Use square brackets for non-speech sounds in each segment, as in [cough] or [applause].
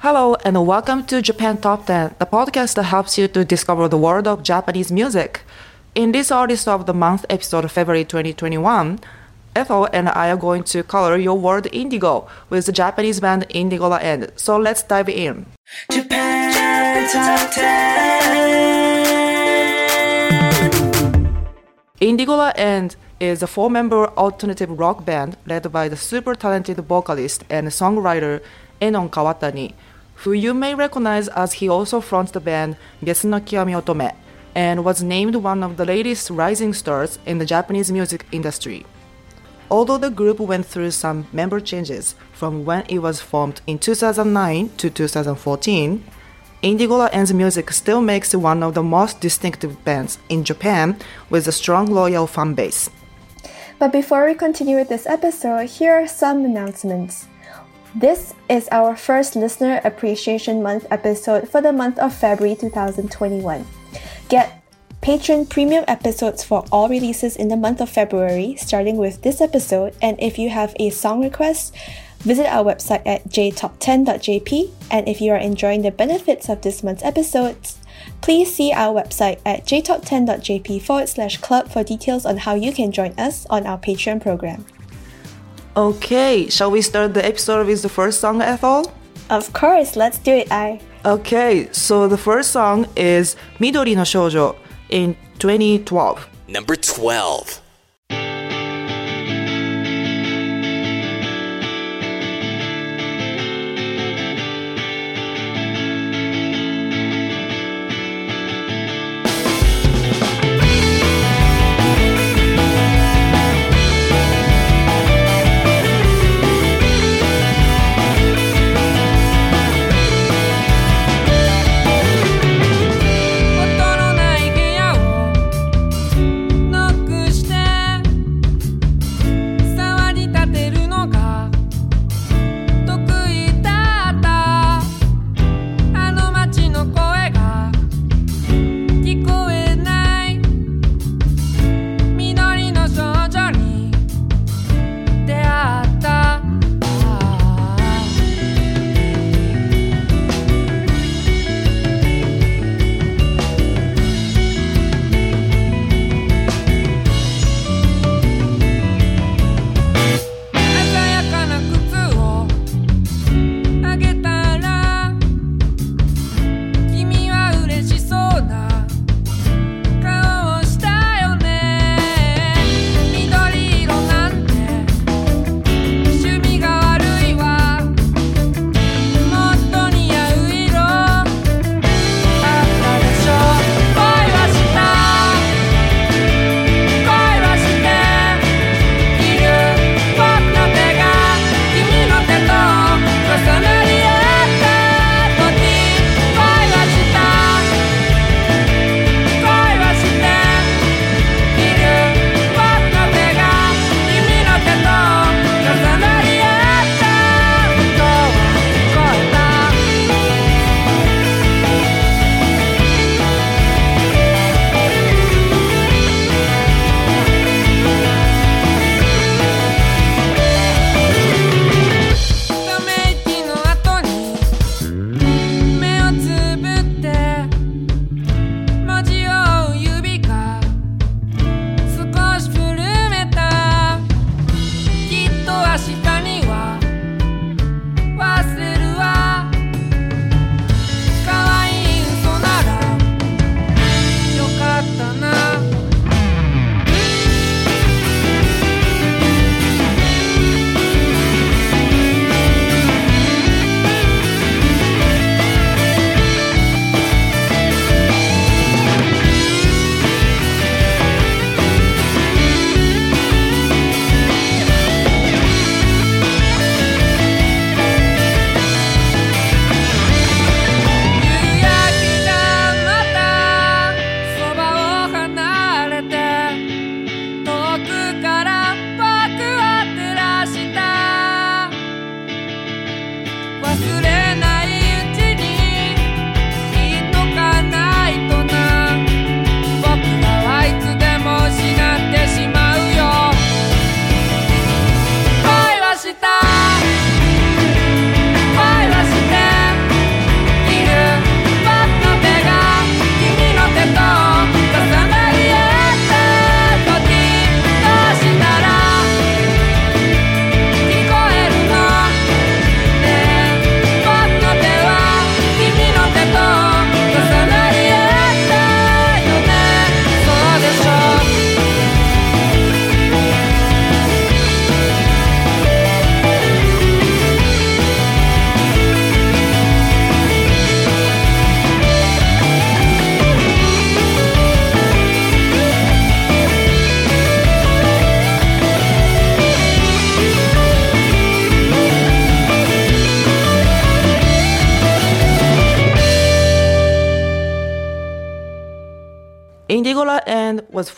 Hello and welcome to Japan Top 10, the podcast that helps you to discover the world of Japanese music. In this Artist of the Month episode, February 2021, Ethel and I are going to color your world indigo with the Japanese band Indigo La End. So let's dive in. Japan Top 10. Indigo La End is a four-member alternative rock band led by the super talented vocalist and songwriter Enon Kawatani, who you may recognize as he also fronts the band Gesu no Otome and was named one of the latest rising stars in the Japanese music industry. Although the group went through some member changes from when it was formed in 2009 to 2014, Indigo La End's music still makes one of the most distinctive bands in Japan with a strong loyal fan base. But before we continue with this episode, here are some announcements. This is our first Listener Appreciation Month episode for the month of February 2021. Get Patreon premium episodes for all releases in the month of February, starting with this episode. And if you have a song request, visit our website at jtop10.jp. And if you are enjoying the benefits of this month's episodes, please see our website at jtop10.jp forward slash club for details on how you can join us on our Patreon program. Okay, shall we start the episode with the first song, Ethel? Of course, let's do it, I. Okay, so the first song is Midori no Shoujo in 2012. Number 12.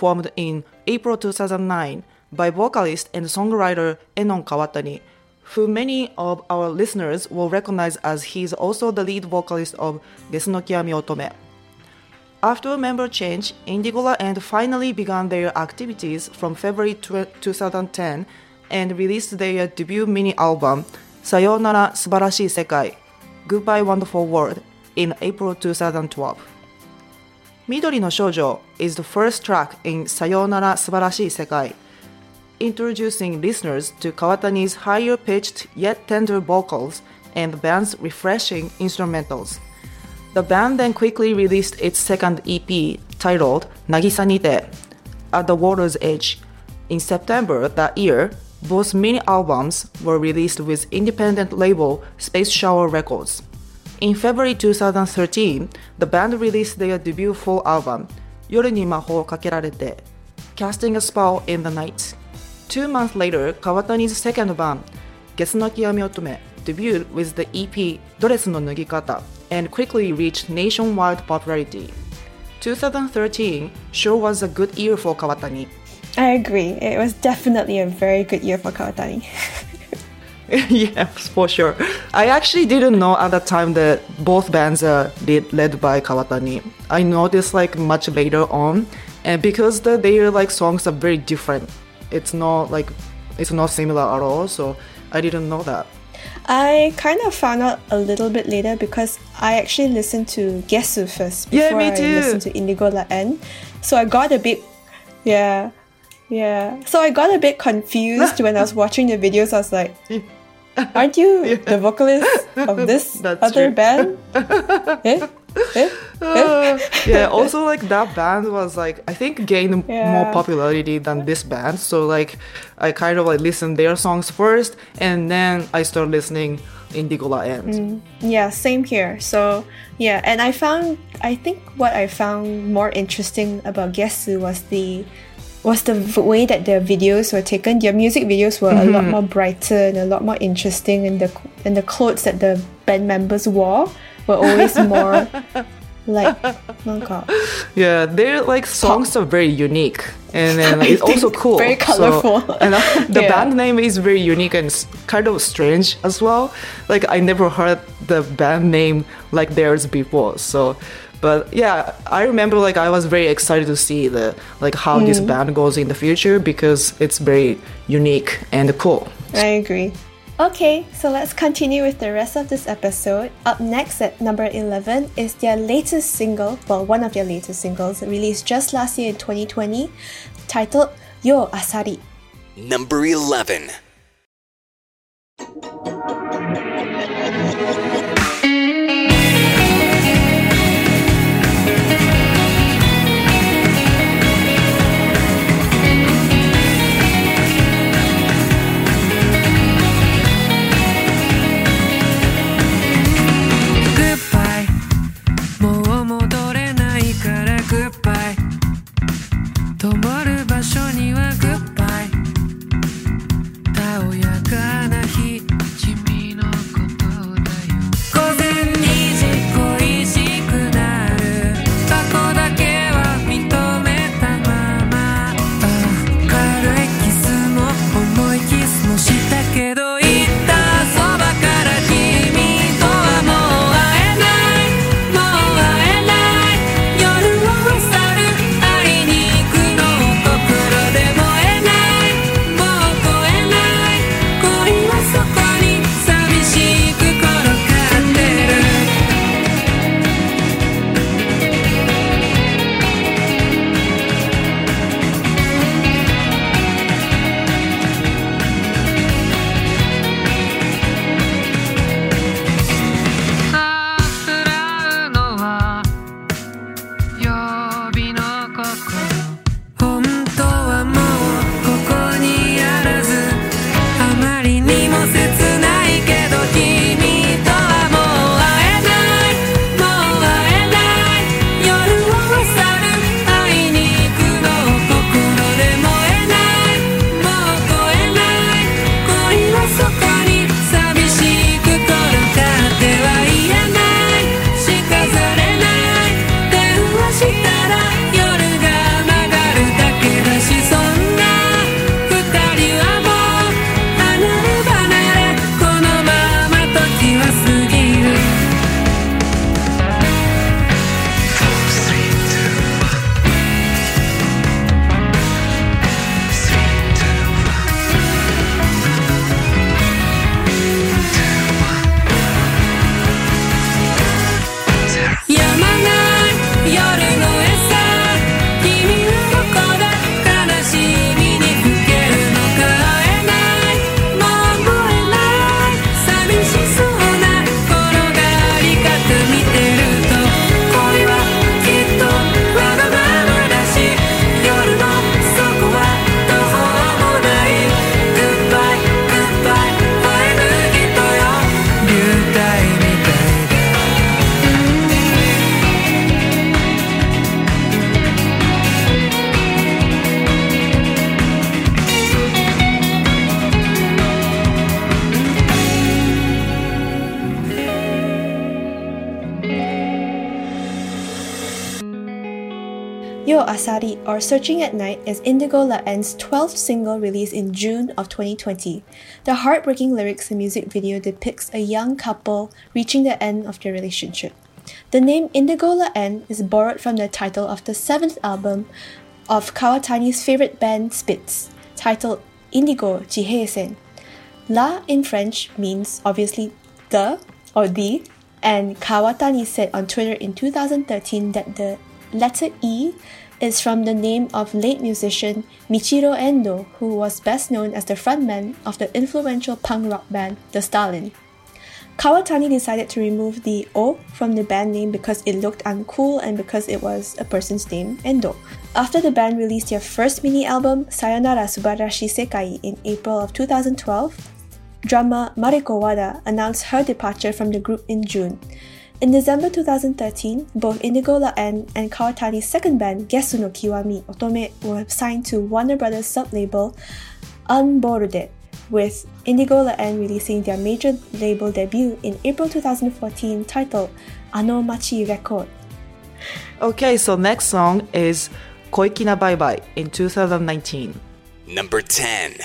Formed in April 2009 by vocalist and songwriter Enon Kawatani, who many of our listeners will recognize as he's also the lead vocalist of Gesu no Otome. After a member change, Indigo La End finally began their activities from February 2010 and released their debut mini album, Sayonara Subarashi Sekai, Goodbye Wonderful World, in April 2012. Midori no Shoujo is the first track in Sayonara Subarashi Sekai, introducing listeners to Kawatani's higher pitched yet tender vocals and the band's refreshing instrumentals. The band then quickly released its second EP titled Nagisa Nite at the water's edge. In September that year, both mini albums were released with independent label Space Shower Records. In February 2013, the band released their debut full album, Yoru ni Mahou Kakerarete, Casting a Spell in the Night. Two months later, Kawatani's second band, Otome, debuted with the EP Doresu no Nugikata and quickly reached nationwide popularity. 2013 sure was a good year for Kawatani. I agree. It was definitely a very good year for Kawatani. [laughs] [laughs] yes, for sure. I actually didn't know at the time that both bands uh, are lead, led by Kawatani. I noticed like much later on, and because the, their like songs are very different, it's not like it's not similar at all. So I didn't know that. I kind of found out a little bit later because I actually listened to Gesu first Yeah, before me I listened to Indigo La End. So I got a bit, yeah, yeah. So I got a bit confused [laughs] when I was watching the videos. I was like, aren't you the vocalist of [laughs] this That's other true. band? [laughs] eh? Eh? Uh, yeah, also like that band was like I think gained Yeah. more popularity than this band. So like I kind of like listened their songs first and then I started listening Indigo La End. Yeah, same here. So yeah, and I found I think what I found more interesting about Gesu was the was the way that their videos were taken. Their music videos were mm-hmm. a lot mm-hmm. more brighter and a lot more interesting, and the and the clothes that the band members wore were always more [laughs] like oh god. Yeah, their like songs Pop. are very unique, and then [laughs] like, it's also cool, very colorful. So, and uh, [laughs] the yeah. band name is very unique and kind of strange as well. Like I never heard the band name like theirs before, so but yeah, I remember like I was very excited to see the like how Mm. this band goes in the future because it's very unique and cool. I agree. Okay, so let's continue with the rest of this episode. Up next at number 11 is their latest single, well, one of their latest singles, released just last year in 2020, titled Yoisari. Number 11. Searching at Night is Indigo La End's 12th single released in June of 2020. The heartbreaking lyrics and music video depicts a young couple reaching the end of their relationship. The name Indigo La End is borrowed from the title of the seventh album of Kawatani's favorite band Spitz, titled Indigo Jiheisen. La in French means obviously the or the, and Kawatani said on Twitter in 2013 that the letter E is from the name of late musician Michiro Endo, who was best known as the frontman of the influential punk rock band The Stalin. Kawatani decided to remove the O from the band name because it looked uncool and because it was a person's name, Endo. After the band released their first mini album, Sayonara Subarashi Sekai, in April of 2012, drummer Mariko Wada announced her departure from the group in June. In December 2013, both Indigo La End and Kawatani's second band, Gesu no Kiwami Otome, were signed to Warner Brothers sub-label unBORDE, with Indigo La End releasing their major label debut in April 2014 titled Ano Machi Record. Okay, so next song is Koikina Bye Bye in 2019. Number 10.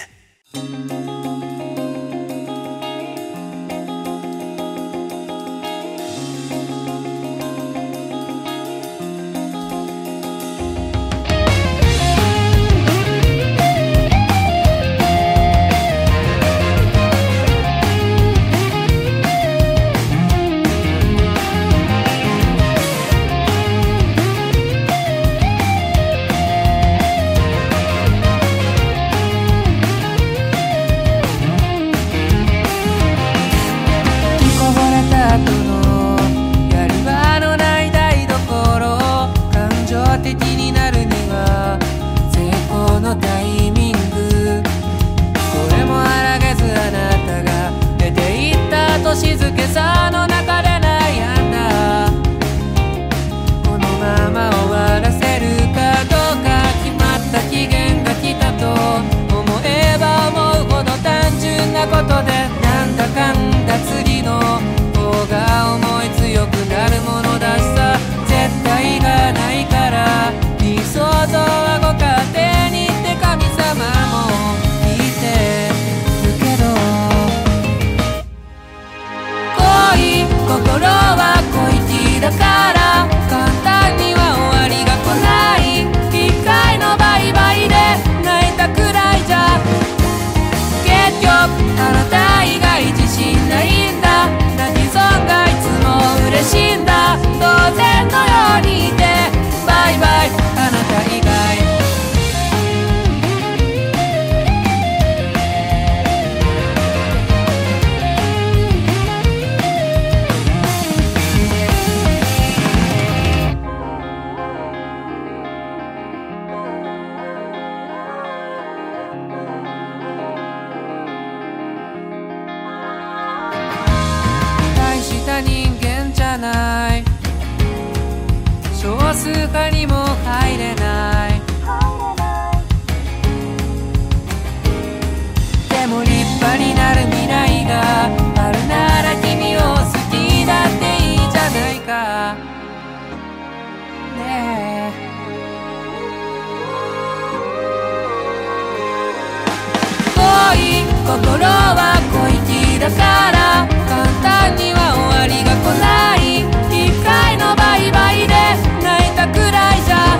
心は恋気だから簡単には終わりが来ない一回のバイバイで泣いたくらいじゃ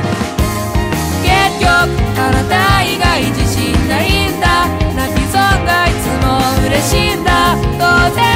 結局あなた以外自信ないんだ泣きそうがいつも嬉しいんだ当然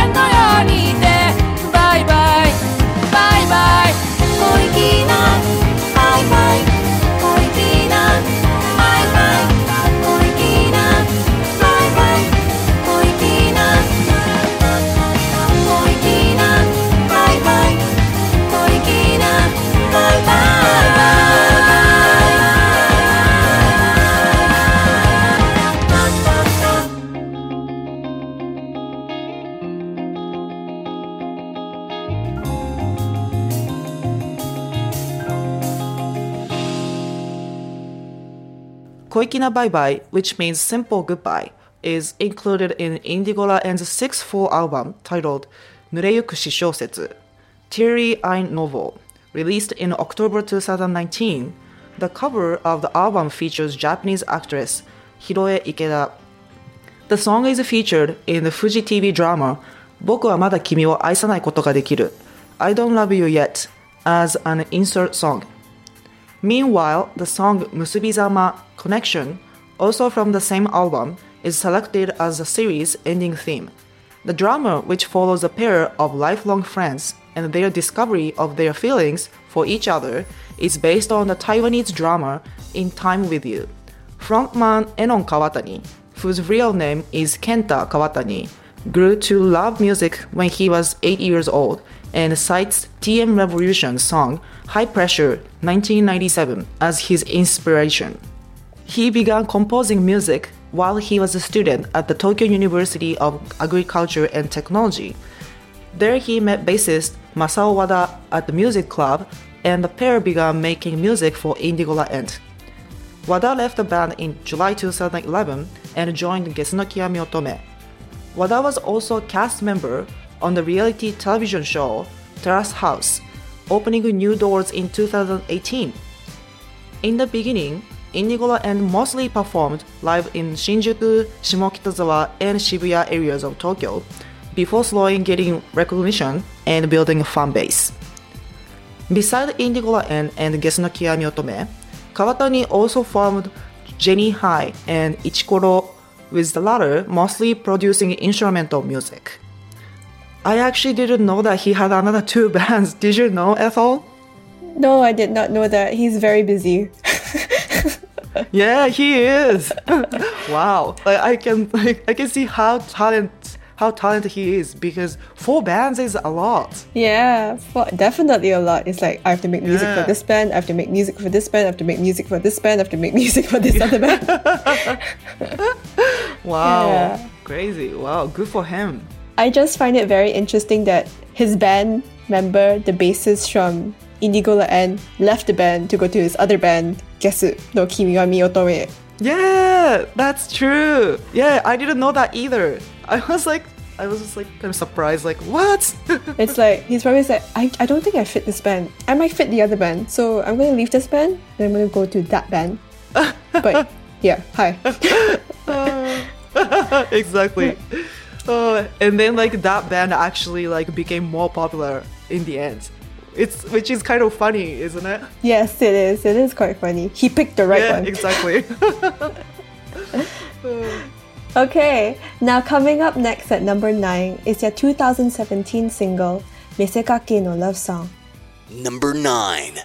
Koikina Bye Bye, which means simple goodbye, is included in Indigo La End's sixth full album titled Nureyukushi Shousetsu, Teary Eye Novel, released in October 2019. The cover of the album features Japanese actress Hiroe Ikeda. The song is featured in the Fuji TV drama 僕はまだ君を愛さないことができる I Don't Love You Yet as an insert song Meanwhile, the song Musubizama Connection, also from the same album, is selected as the series ending theme. The drama, which follows a pair of lifelong friends and their discovery of their feelings for each other, is based on the Taiwanese drama In Time with You. Frontman Enon Kawatani, whose real name is Kenta Kawatani, grew to love music when he was 8 years old and cites TM Revolution's song High Pressure 1997 as his inspiration. He began composing music while he was a student at the Tokyo University of Agriculture and Technology. There he met bassist Masao Wada at the music club and the pair began making music for Indigo La End. Wada left the band in July 2011 and joined Gesu no Kiwami Otome. Wada was also a cast member on the reality television show Terrace House, opening new doors in 2018. In the beginning, Indigo and mostly performed live in Shinjuku, Shimokitazawa, and Shibuya areas of Tokyo, before slowly getting recognition and building a fan base. Beside Indigo La End and Gesu no Kiwami Otome, Kawatani also formed Jenny High and Ichikoro, with the latter mostly producing instrumental music. I actually didn't know that he had another two [laughs] bands. Did you know, Ethel? No, I did not know that. He's very busy. [laughs] Yeah, he is. [laughs] wow, like I can like I can see how talent how talented he is because four bands is a lot. yeah, for, definitely a lot. It's like I have to make music Yeah. for this band, I have to make music for this band, I have to make music for this band, I have to make music for this other band. Wow, Yeah. crazy. Wow, good for him. I just find it very interesting that his band member, the bassist from Indigo La End, left the band to go to his other band, Gesu no Kiwami Otome. Yeah, that's true. Yeah, I didn't know that either. I was like, I was just like kind of surprised, like what? [laughs] It's like he's probably like, I, I don't think I fit this band. I might fit the other band, so I'm gonna leave this band and I'm gonna go to that band. [laughs] but yeah, hi. [laughs] Uh, exactly. Uh, and then like that band actually like became more popular in the end. It's which is kind of funny, isn't it? yes, it is. It is quite funny. He picked the right yeah, one. exactly. [laughs] Okay, now coming up next at number 9 is their 2017 single, Misekake no Love Song. Number 9.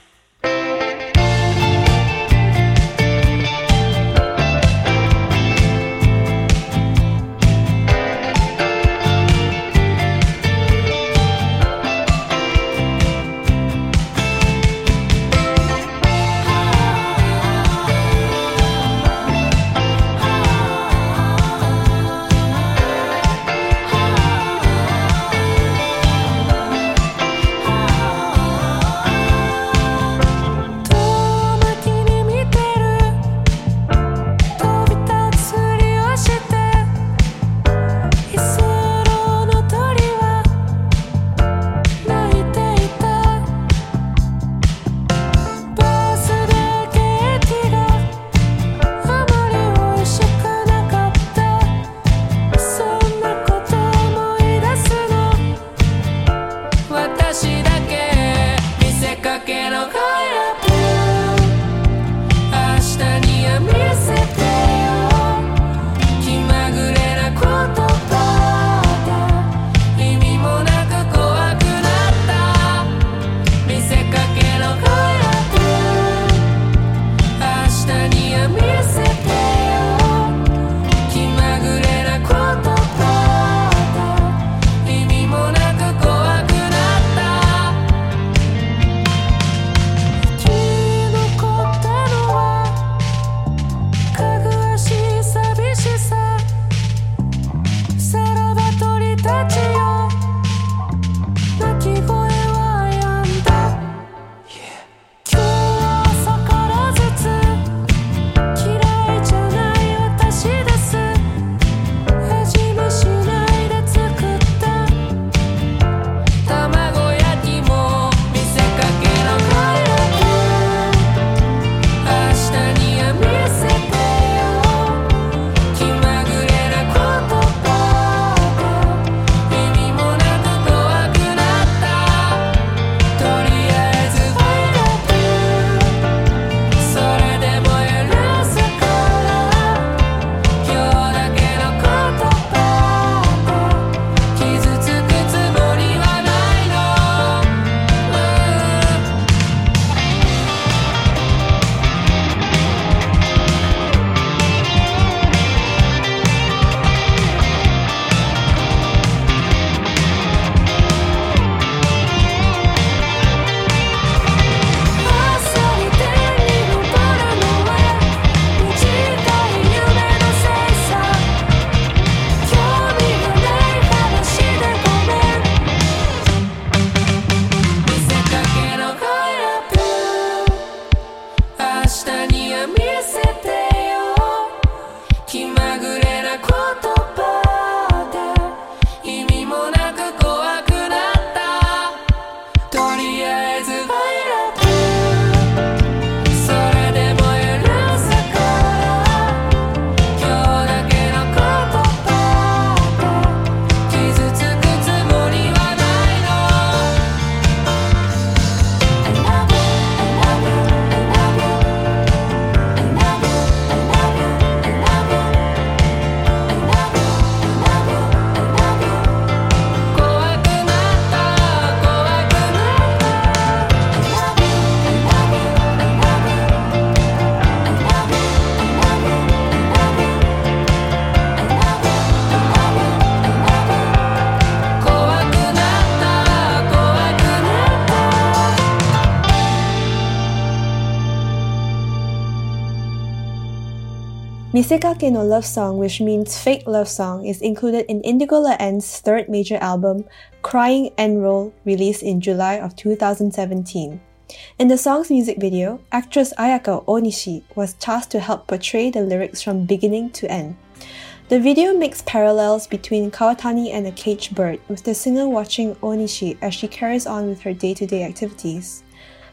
Misekake no Love Song, which means fake love song, is included in Indigo La End's third major album, Crying End Roll, released in July of 2017. In the song's music video, actress Ayaka Onishi was tasked to help portray the lyrics from beginning to end. The video makes parallels between Kawatani and a caged bird, with the singer watching Onishi as she carries on with her day to day activities.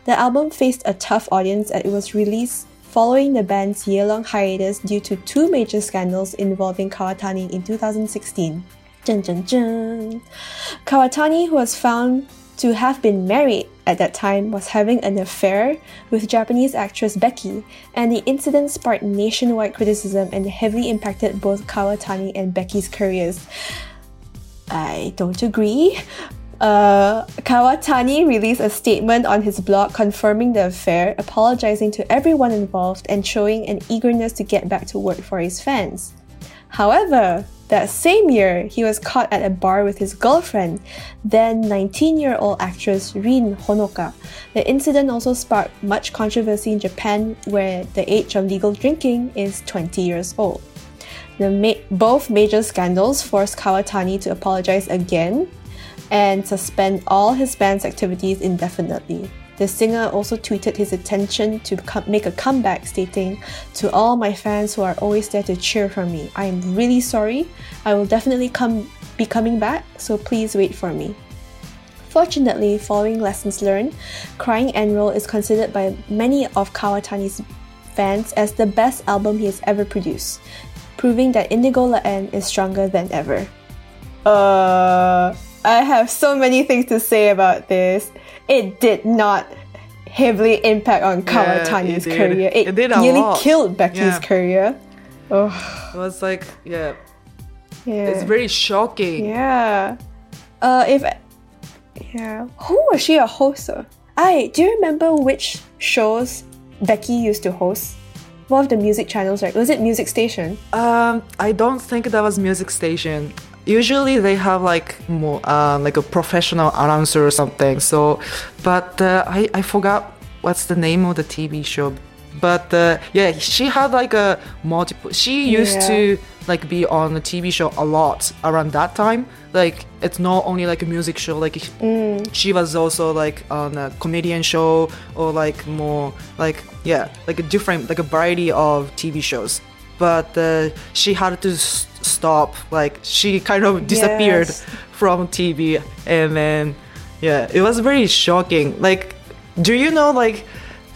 The album faced a tough audience as it was released following the band's year long hiatus due to two major scandals involving Kawatani in 2016. Dun, dun, dun. Kawatani, who was found to have been married at that time, was having an affair with Japanese actress Becky, and the incident sparked nationwide criticism and heavily impacted both Kawatani and Becky's careers. I don't agree. Uh, Kawatani released a statement on his blog confirming the affair, apologizing to everyone involved, and showing an eagerness to get back to work for his fans. However, that same year, he was caught at a bar with his girlfriend, then 19 year old actress Rin Honoka. The incident also sparked much controversy in Japan, where the age of legal drinking is 20 years old. Ma- both major scandals forced Kawatani to apologize again and suspend all his band's activities indefinitely. The singer also tweeted his intention to make a comeback, stating, To all my fans who are always there to cheer for me, I am really sorry. I will definitely come, be coming back, so please wait for me. Fortunately, following lessons learned, Crying End Roll is considered by many of Kawatani's fans as the best album he has ever produced, proving that Indigo La End is stronger than ever. Uh, I have so many things to say about this. It did not heavily impact on Yeah, Kawatani's it did. career. It, It did nearly lot. killed Becky's Yeah. career. Oh, It was like, yeah, yeah. it's very shocking. Yeah. Uh, if yeah, who was she a host of? I do you remember which shows Becky used to host? One of the music channels, right? Was it Music Station? Um, I don't think that was music station. Usually they have like more uh, like a professional announcer or something. So, but uh, I I forgot what's the name of the TV show. But uh, yeah, she had like a multiple. She used Yeah. to like be on a TV show a lot around that time. Like it's not only like a music show. Like she was also like on a comedian show or like more like yeah like a different like a variety of TV shows. But uh, she had to s- stop. Like she kind of disappeared Yes. from TV, and then yeah, it was very shocking. Like, do you know like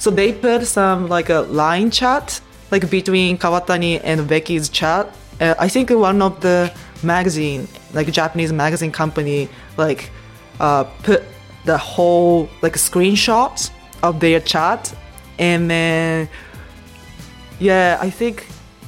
so they put some like a line chat like between Kawatani and Becky's chat. Uh, I think one of the magazine like Japanese magazine company like uh, put the whole like screenshots of their chat and then yeah I think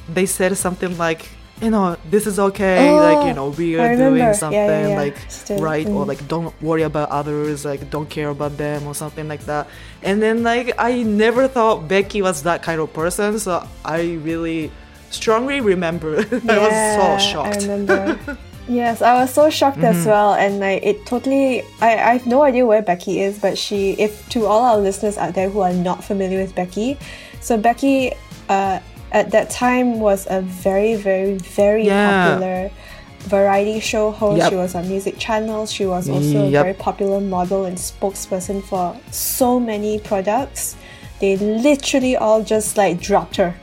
they said something like you know this is okay like you Oh, know we are doing something yeah, yeah. like Still, right or mm. like don't worry about others like don't care about them or something like that and then like i never thought becky was that kind of person so i really strongly remember [laughs] i was so shocked I remember. [laughs] yes, I was so shocked as Mm-hmm. well, and like it totally. I, I have no idea where Becky is, but she. If to all our listeners out there who are not familiar with Becky, so Becky, uh, at that time was a very, very, very Yeah. popular variety show host. Yep. She was on music channels. She was also a very popular model and spokesperson for so many products. They literally all just like dropped her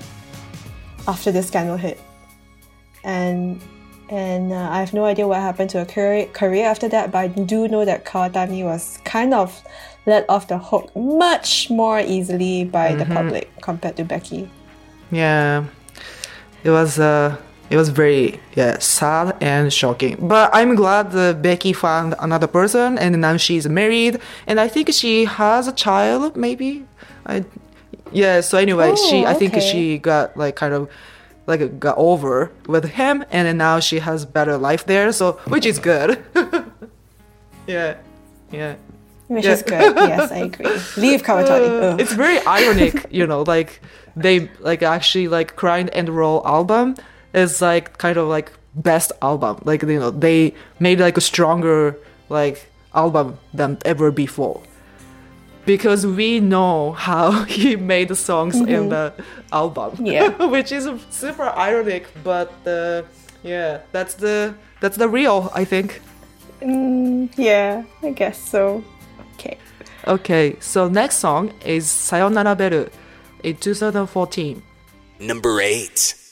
after the scandal hit and and uh, I have no idea what happened to her career, career after that. But I do know that Kawatani was kind of let off the hook much more easily by the public compared to Becky. Yeah it was uh it was very yeah sad and shocking but i'm glad that becky found another person and now she's married and i think she has a child maybe i yeah so anyway she Oh, i think okay. she got like kind of like got over with him and now she has better life there so which is good [laughs] yeah yeah Which Yeah. is good. Yes, I agree. Leave Kawatani. [laughs] uh, it's very ironic, you know, like they like actually like Crying End Roll album is like kind of like best album. Like you know, they made like a stronger like album than ever before. because we know how [laughs] he made the songs in the album. Mm-hmm. Yeah. [laughs] which is super ironic, but uh, yeah, that's the that's the real, I think. Mm, yeah, I guess so. Okay. Okay, so next song is Sayonara Beru in 2014. Number 8.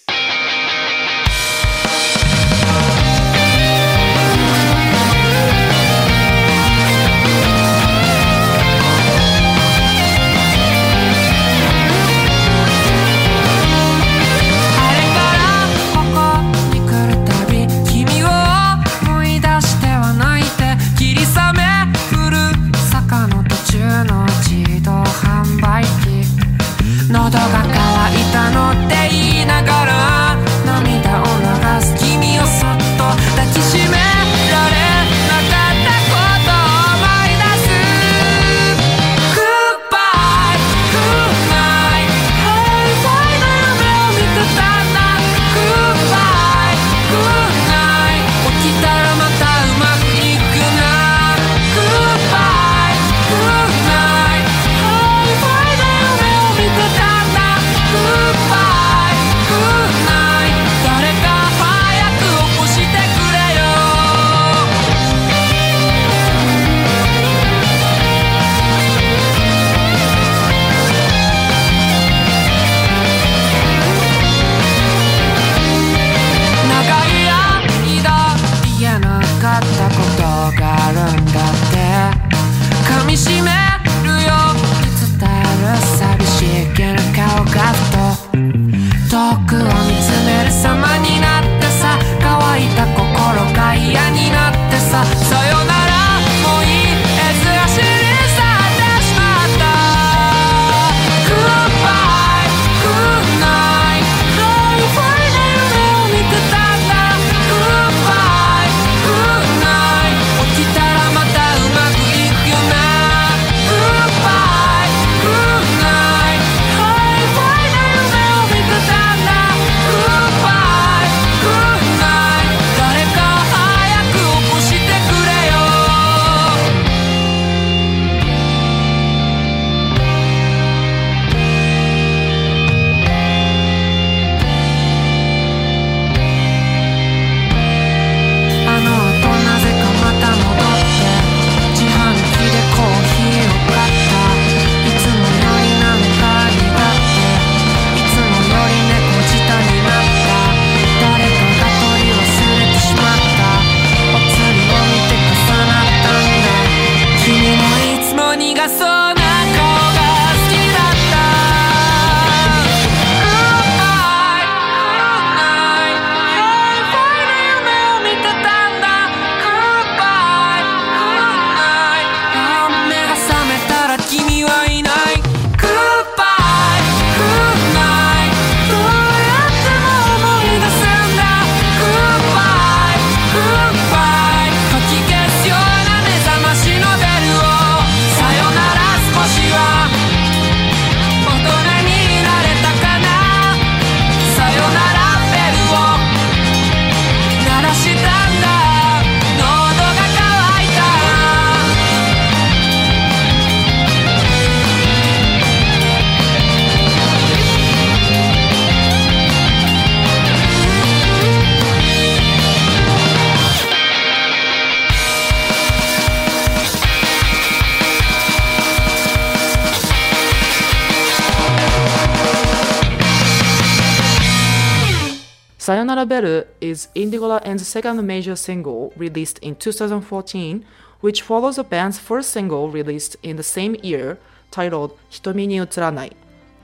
Indigo La End's second major single released in 2014, which follows the band's first single released in the same year titled Hitomi ni Utsuranai,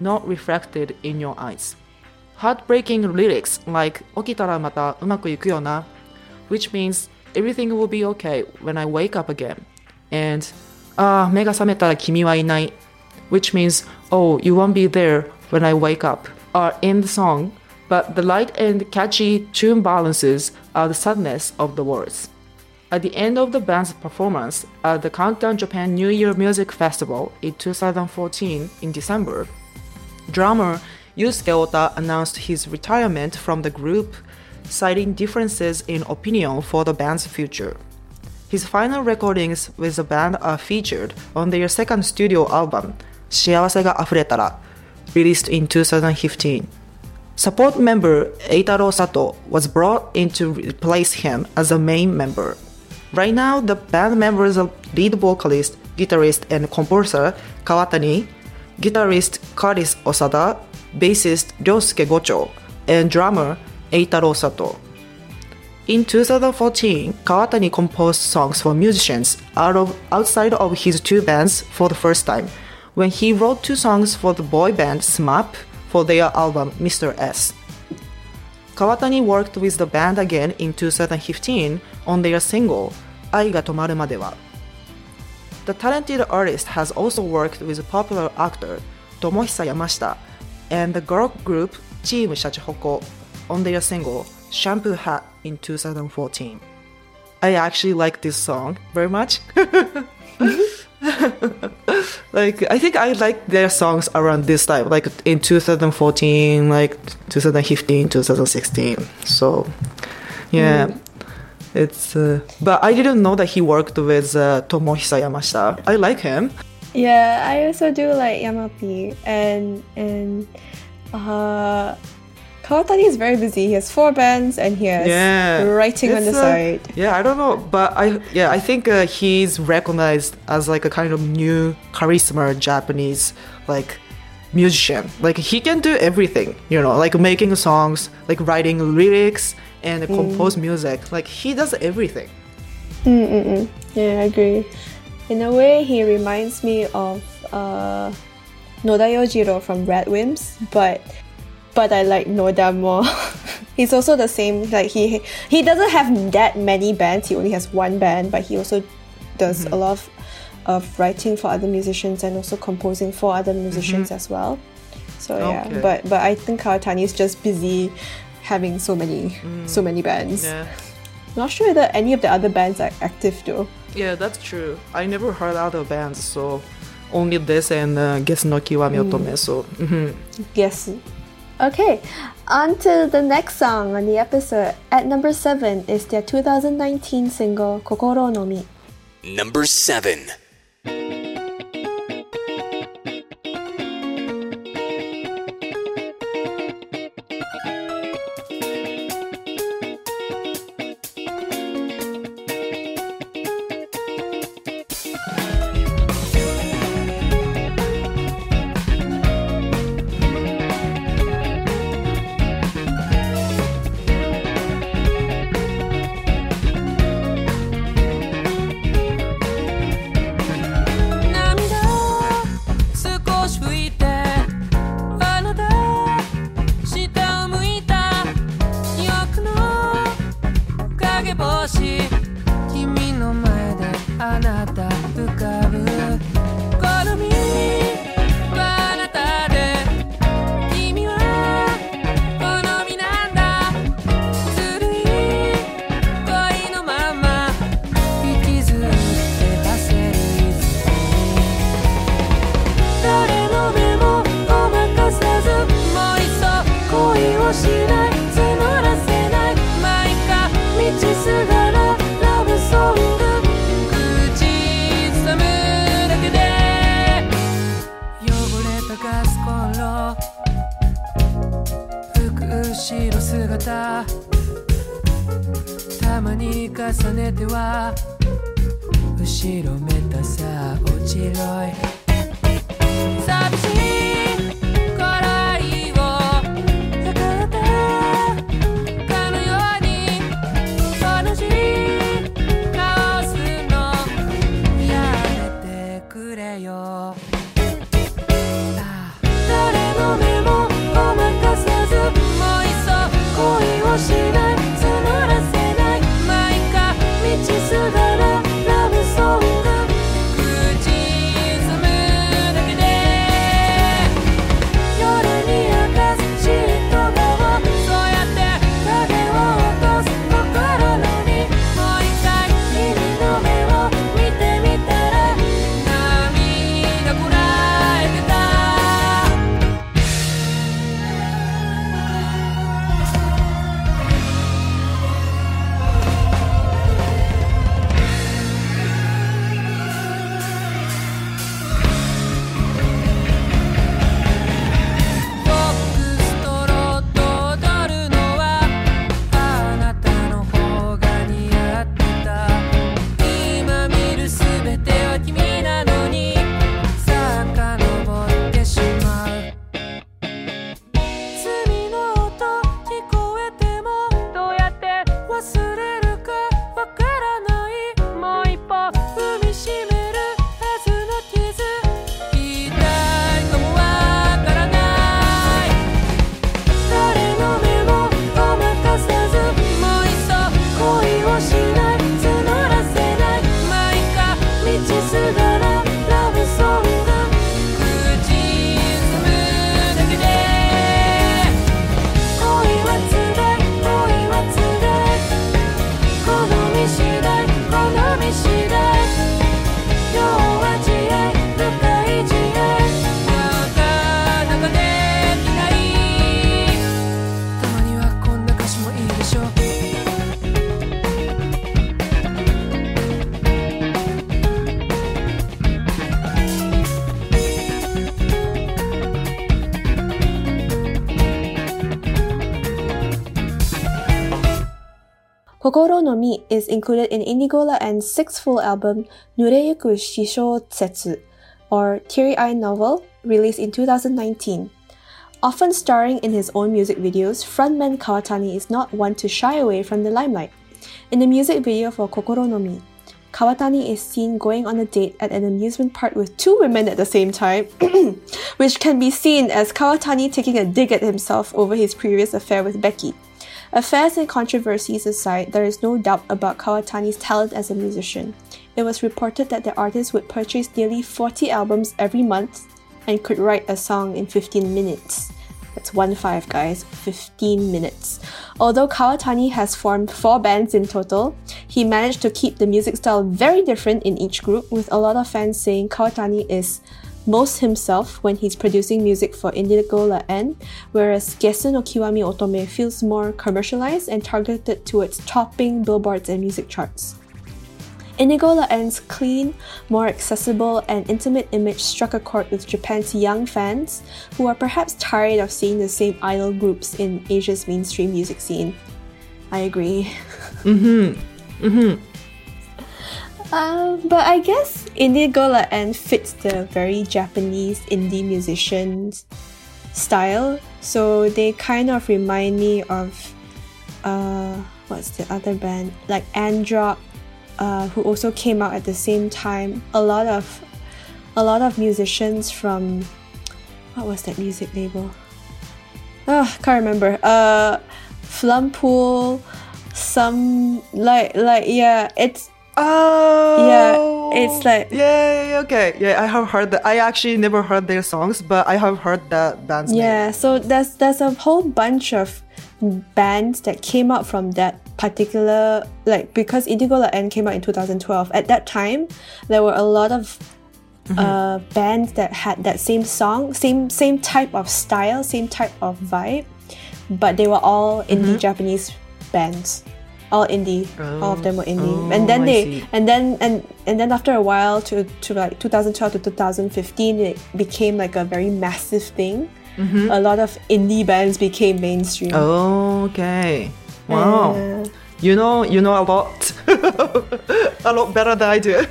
Not Reflected in Your Eyes. Heartbreaking lyrics like Okitara mata umaku iku yo na, which means everything will be okay when I wake up again, and ah, mega sametara kimi wa inai, which means oh, you won't be there when I wake up, are in the song, but the light and catchy tune balances are the sadness of the words. At the end of the band's performance at the Countdown Japan New Year Music Festival in 2014 in December, drummer Yusuke Ota announced his retirement from the group, citing differences in opinion for the band's future. His final recordings with the band are featured on their second studio album, 幸せが溢れたら, released in 2015. Support member Eitaro Sato was brought in to replace him as a main member. Right now, the band members are lead vocalist, guitarist, and composer Kawatani, guitarist Curtis Osada, bassist Ryosuke Gocho, and drummer Eitaro Sato. In 2014, Kawatani composed songs for musicians out of, outside of his two bands for the first time, when he wrote two songs for the boy band SMAP for their album Mr. S. Kawatani worked with the band again in 2015 on their single Ai ga tomaru made wa. The talented artist has also worked with popular actor Tomohisa Yamashita and the girl group Team Shachihoko on their single Shampoo Hat in 2014. I actually like this song very much. [laughs] [laughs] like I think I like their songs around this time, like in 2014, like 2015, 2016. So, yeah. It's uh, but I didn't know that he worked with uh, Tomohisa Yamashita. I like him. Yeah, I also do like Yamapi and and uh Kawatani is very busy. He has four bands and he has Yeah, writing on the uh, side. Yeah, I don't know, but I yeah I think uh, he's recognized as like a kind of new charisma Japanese like musician. Like he can do everything, you know, like making songs, like writing lyrics and compose music. Like he does everything. Yeah, I agree. In a way, he reminds me of uh, Noda Yojiro from RADWIMPS, but but I like Noda more. [laughs] He's also the same. Like he he doesn't have that many bands. He only has one band, but he also does a lot of, of writing for other musicians and also composing for other musicians as well. So yeah, but but I think Kawatani is just busy having so many so many bands. Yeah. Not sure whether any of the other bands are active though. Yeah, that's true. I never heard other bands, so only this and uh, Gesu no Kiwami Otome. So mhm. Yes. Okay, on to the next song on the episode. At number seven is their 2019 single Kokoro no Mi. Number 7. Included in Indigo La End's sixth full album, Nureyuku Shishotsetsu, or Teary Eye Novel, released in 2019. Often starring in his own music videos, frontman Kawatani is not one to shy away from the limelight. In the music video for Kokoro no Mi, Kawatani is seen going on a date at an amusement park with two women at the same time, [clears throat] which can be seen as Kawatani taking a dig at himself over his previous affair with Becky. Affairs and controversies aside, there is no doubt about Kawatani's talent as a musician. It was reported that the artist would purchase nearly 40 albums every month and could write a song in 15 minutes. That's one five, guys. 15 minutes. Although Kawatani has formed four bands in total, he managed to keep the music style very different in each group, with a lot of fans saying Kawatani is most himself when he's producing music for Indigo La End, whereas Gesu no Kiwami Otome feels more commercialized and targeted towards topping billboards and music charts. Indigo La End's clean, more accessible, and intimate image struck a chord with Japan's young fans, who are perhaps tired of seeing the same idol groups in Asia's mainstream music scene. I agree. [laughs] Mm-hmm. Mm-hmm. Uh, but I guess Indigo La End fits the very Japanese indie musicians style. So they kind of remind me of uh, what's the other band? Like Androck, uh, who also came out at the same time. A lot of a lot of musicians from what was that music label? Oh, can't remember. Uh Flumpool, some like like yeah, it's Oh. Yeah, it's like- yeah, okay, yeah. I have heard that. I actually never heard their songs, but I have heard that band's name. Yeah, so there's there's a whole bunch of bands that came out from that particular like because Indigo La End came out in 2012. At that time, there were a lot of uh, bands that had that same song, same same type of style, same type of vibe, but they were all indie Japanese bands. All indie, all of them were indie, Oh, and then they and then and and then after a while to to like 2012 to 2015 it became like a very massive thing a lot of indie bands became mainstream Okay. Wow. Yeah. You know, you know a lot. [laughs] a lot better than I do. [laughs]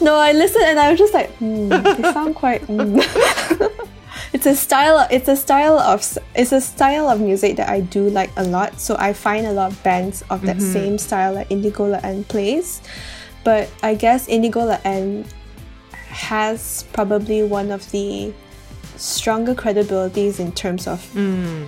no i listened and i was just like hmm, they sound quite hmm. [laughs] it's a style it's a style of it's a style of music that i do like a lot. So i find a lot of bands of that same style that Indigo La End plays but i guess Indigo La End has probably one of the stronger credibilities in terms of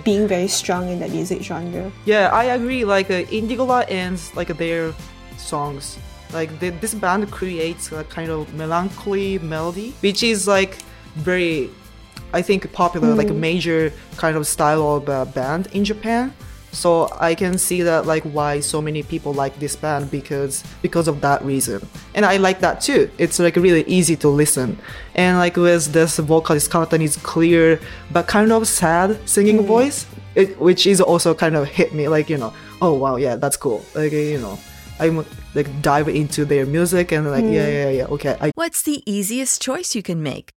being very strong in that music genre. Yeah, I agree. Like uh, Indigo like their songs. Like the, this band creates a kind of melancholy melody, which is like very, I think, popular, like a major kind of style of uh, band in Japan. So I can see that like why so many people like this band because because of that reason, and I like that too. It's like really easy to listen, and like with this vocalist Kawatani's clear but kind of sad singing hmm. voice, it, which is also kind of hit me like you know oh wow yeah that's cool like you know I'm like dive into their music and like yeah hmm. yeah yeah okay I What's the easiest choice you can make?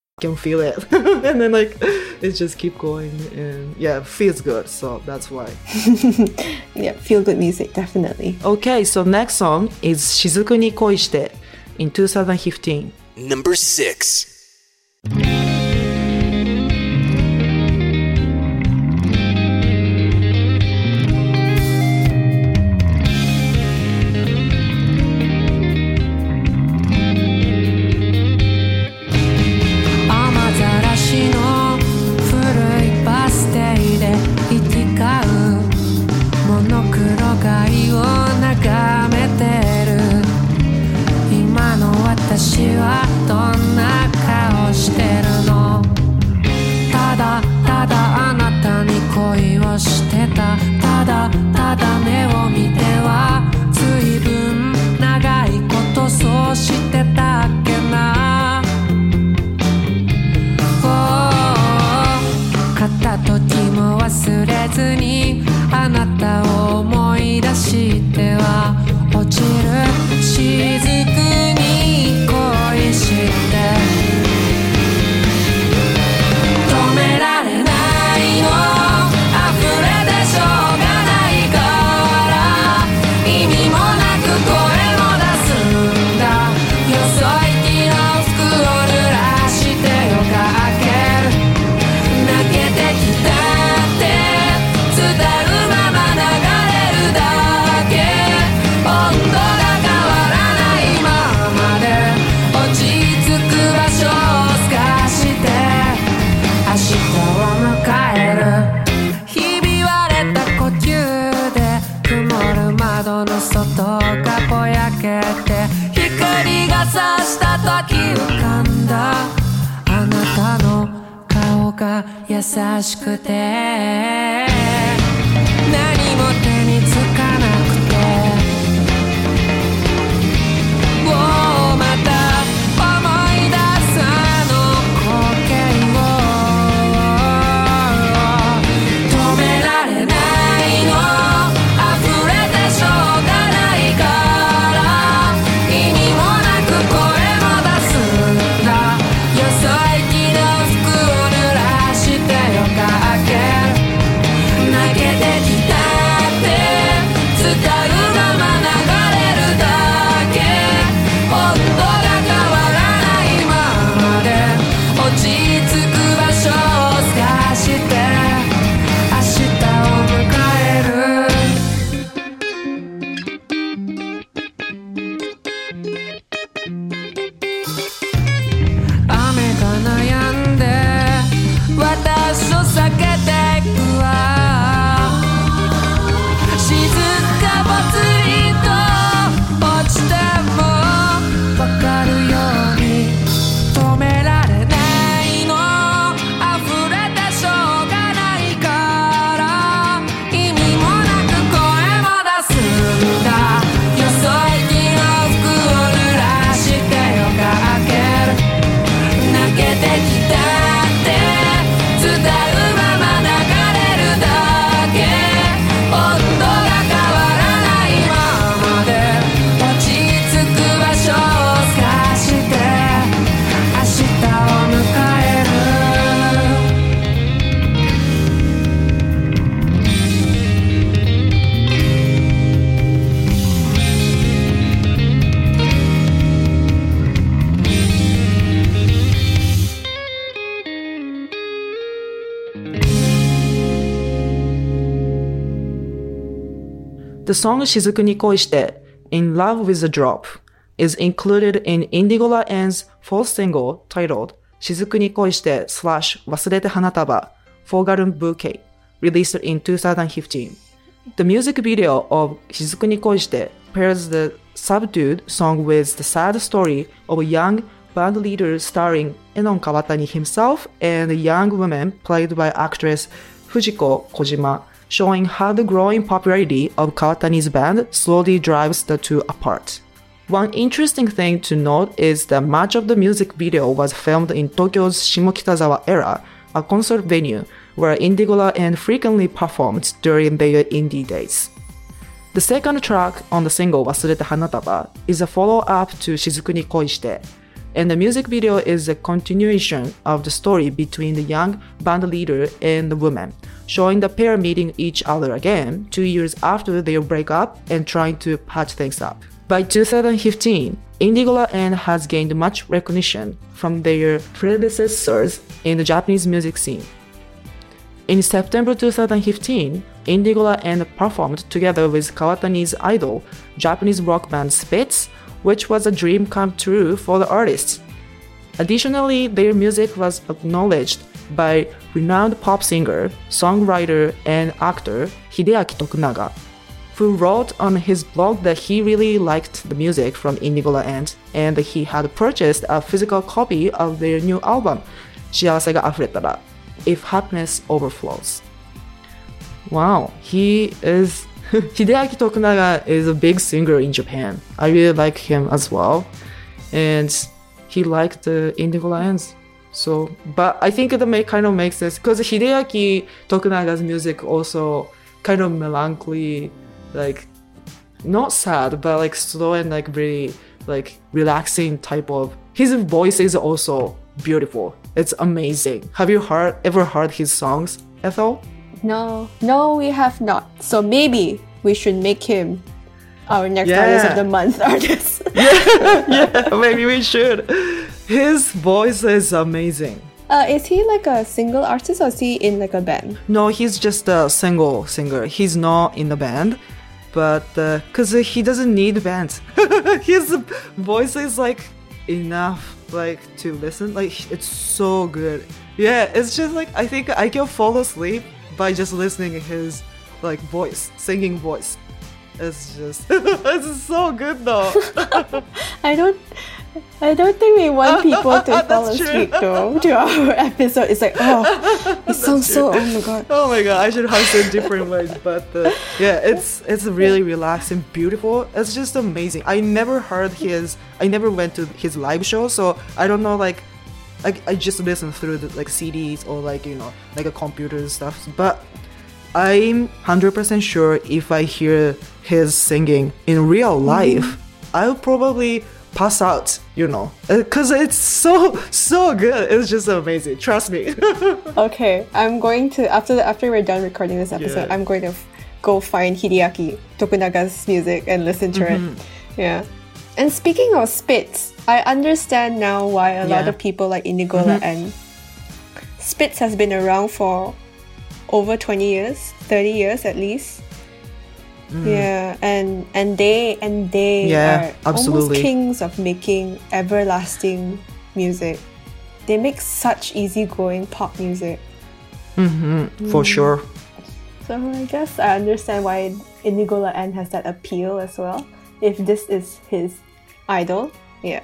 can feel it. [laughs] And then like it just keep going and yeah feels good so that's why. [laughs] Yeah feel good music definitely. Okay so next song is shizuku ni koishite in 2015 number six. song Shizuku ni In Love with a Drop, is included in Indigo La End's fourth single titled Shizuku ni Koi slash Wasurete Hanataba, Forgotten Bouquet, released in 2015. The music video of Shizuku ni pairs the subdued song with the sad story of a young band leader starring Enon Kawatani himself and a young woman played by actress Fujiko Kojima showing how the growing popularity of Kawatani's band slowly drives the two apart. One interesting thing to note is that much of the music video was filmed in Tokyo's Shimokitazawa era, a concert venue where Indigo La End frequently performed during their indie days. The second track on the single Wasureta Hanataba is a follow-up to Shizuku ni Koi Shite, and the music video is a continuation of the story between the young band leader and the woman, showing the pair meeting each other again two years after their breakup and trying to patch things up. By 2015, Indigo La End has gained much recognition from their predecessors in the Japanese music scene. In September 2015, Indigo La End performed together with Kawatani's idol, Japanese rock band Spitz, which was a dream come true for the artists. Additionally, their music was acknowledged by renowned pop singer, songwriter, and actor Hideaki Tokunaga, who wrote on his blog that he really liked the music from Indigo Ant and he had purchased a physical copy of their new album, Shiawase ga Afuretara, If Happiness Overflows. Wow, he is. [laughs] Hideaki Tokunaga is a big singer in Japan. I really like him as well. And he liked the Indigo Ants. So, but I think it may kind of makes sense because Hideaki Tokunaga's music also kind of melancholy, like not sad, but like slow and like really like relaxing type of. His voice is also beautiful. It's amazing. Have you heard ever heard his songs, Ethel? No, no, we have not. So maybe we should make him our next Yeah. artist of the month [laughs] artist. [laughs] yeah, maybe we should. His voice is amazing. uh, is he like a single artist or is he in like a band? No, he's just a single singer. He's not in the band, but because he doesn't need bands, [laughs] his voice is like enough, like to listen. Like it's so good. Yeah, it's just like I think I can fall asleep by just listening to his like voice, singing voice. It's just [laughs] it's so good though. [laughs] I don't. I don't think we want [laughs] people to fall asleep though to our episode. It's like, oh, it sounds so. Oh my god. Oh my god, I should have said different ways, but uh, yeah, it's it's really relaxing, beautiful. It's just amazing. I never heard his, I never went to his live show, so I don't know like, like I just listened through the like CDs or like you know like a computer and stuff. But I'm hundred percent sure if I hear his singing in real life, I'll probably pass out. You know, because it's so so good. It's just amazing. Trust me. [laughs] Okay, I'm going to after the, after we're done recording this episode, Yeah. I'm going to f- go find Hideaki Tokunaga's music and listen to Mm-hmm. it. Yeah. And speaking of Spitz, I understand now why a lot Yeah. Mm-hmm. of people like Indigo La End Spitz has been around for over 20 years, 30 years at least. Yeah, and and they and they Mm. Yeah, are absolutely. almost kings of making everlasting music. They make such easygoing pop music. For sure. So I guess I understand why Indigo La End has that appeal as well. If this is his idol, yeah.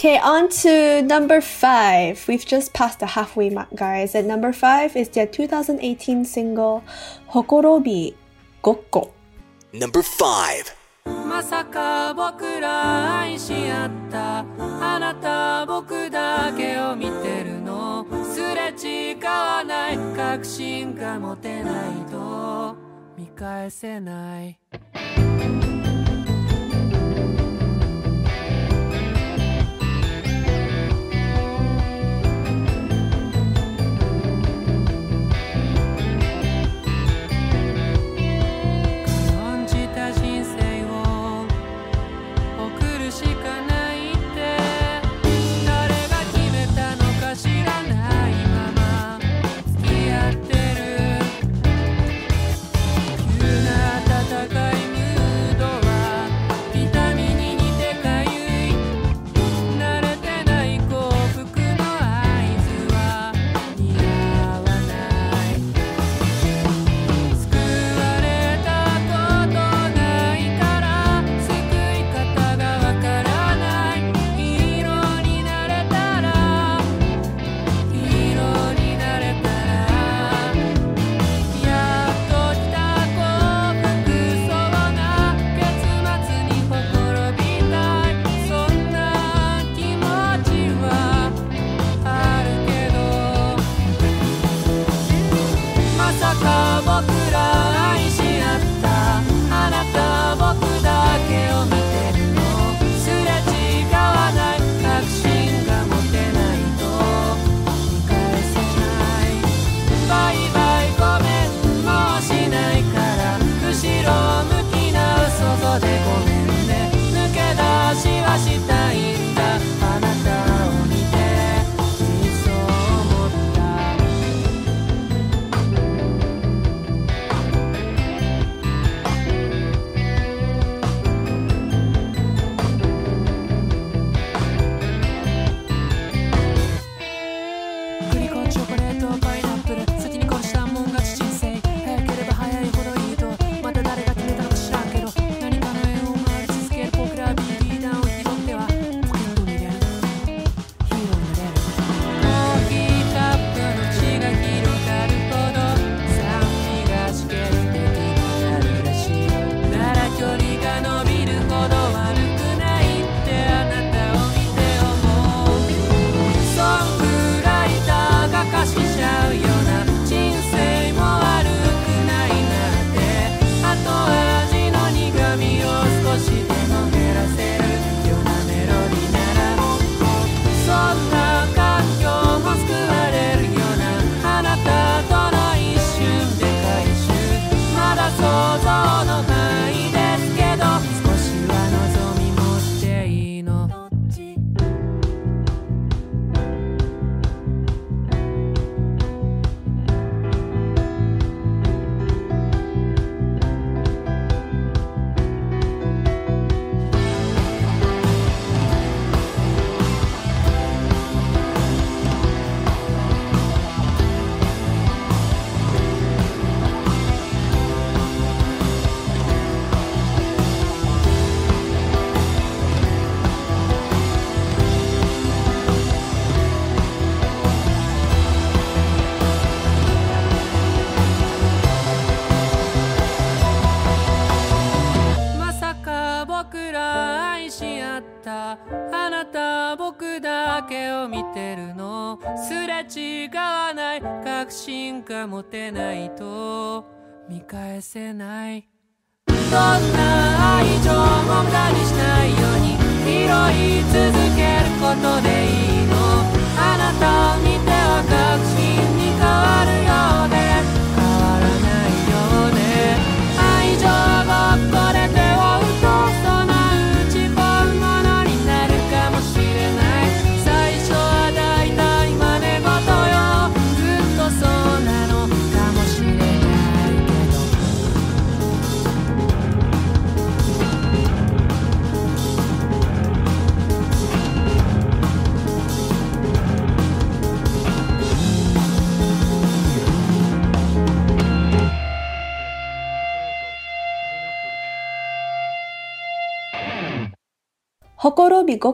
Okay, on to number five. We've just passed the halfway mark, guys. And number five is their 2018 single Hokorobi Gokko. Number 5. まさか僕ら愛し合ったあなた僕だけを見てるのすれ違わない確信が持てないと見返せない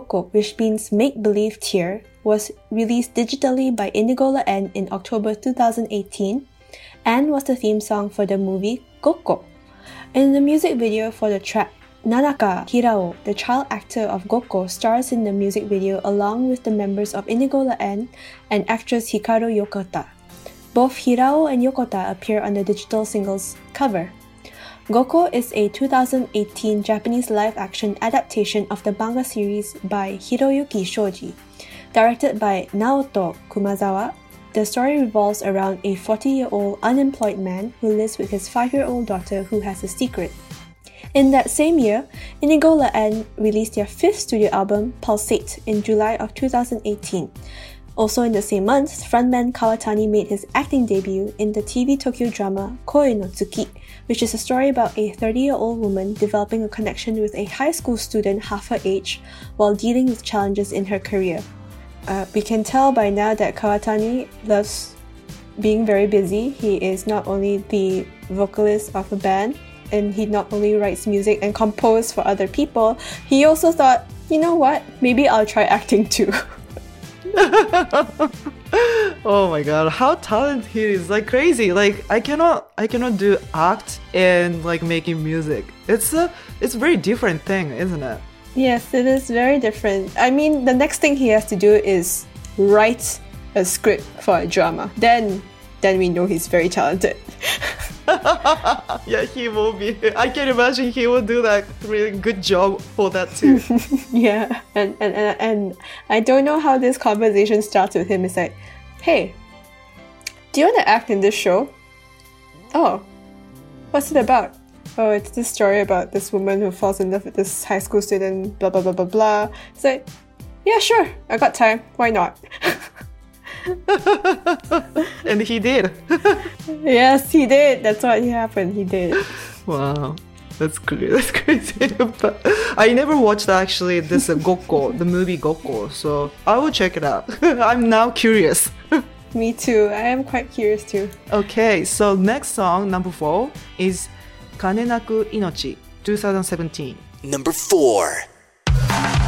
Which means make believe tear, was released digitally by Indigo La End in October 2018 and was the theme song for the movie Gokko. In the music video for the track, Nanaka Hirao, the child actor of Gokko, stars in the music video along with the members of Indigo La End and actress Hikaru Yokota. Both Hirao and Yokota appear on the digital singles cover. Gokko is a 2018 Japanese live action adaptation of the manga series by Hiroyuki Shoji. Directed by Naoto Kumazawa, the story revolves around a 40 year old unemployed man who lives with his 5 year old daughter who has a secret. In that same year, Indigo La End released their fifth studio album, Pulsate, in July of 2018. Also in the same month, frontman Kawatani made his acting debut in the TV Tokyo drama Koi no Tsuki, which is a story about a 30 year old woman developing a connection with a high school student half her age while dealing with challenges in her career. Uh, we can tell by now that Kawatani loves being very busy. He is not only the vocalist of a band, and he not only writes music and composes for other people, he also thought, you know what, maybe I'll try acting too. [laughs] [laughs] oh my god, how talented he is! Like crazy. Like I cannot, I cannot do act and like making music. It's a, it's a very different thing, isn't it? yes, it is very different. I mean, the next thing he has to do is write a script for a drama. Then, then we know he's very talented. [laughs] [laughs] Yeah, he will be. I can imagine he will do that really good job for that too. [laughs] yeah, and, and and and I don't know how this conversation starts with him. It's like, hey, do you want to act in this show? Oh, what's it about? Oh, it's this story about this woman who falls in love with this high school student. Blah blah blah blah blah. It's like, yeah, sure, I got time. Why not? [laughs] [laughs] and he did. [laughs] yes, he did. That's what happened. He did. wow. That's crazy. [laughs] That's crazy. but I never watched actually this uh, Gokko, the movie Gokko. So I will check it out. I'm now curious. Me too. I am quite curious too. Okay, so next song, number four, is Kanenaku Inochi, 2017. Number 4.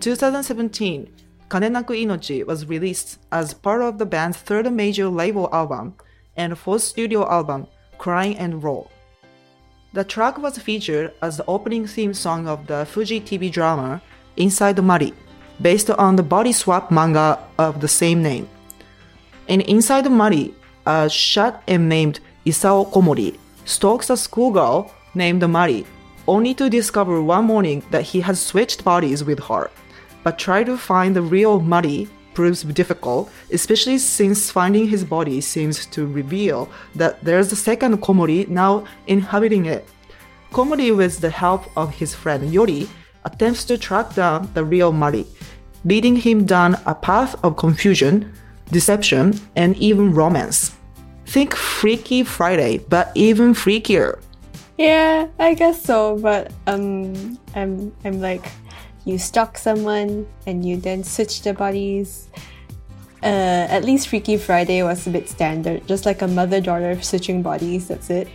2017, Kanenaku Inochi was released as part of the band's third major label album and fourth studio album, Crying End Roll. The track was featured as the opening theme song of the Fuji TV drama Inside the Muddy, based on the body swap manga of the same name. In Inside the Muddy, a shut and named Isao Komori stalks a schoolgirl named Mari, only to discover one morning that he has switched bodies with her. But try to find the real Mari proves difficult, especially since finding his body seems to reveal that there's a second Komori now inhabiting it. Komori, with the help of his friend Yori, attempts to track down the real Mari, leading him down a path of confusion, deception, and even romance. Think Freaky Friday, but even freakier. Yeah, I guess so. But um, I'm I'm like, you stalk someone and you then switch the bodies. Uh, at least Freaky Friday was a bit standard, just like a mother daughter switching bodies. That's it.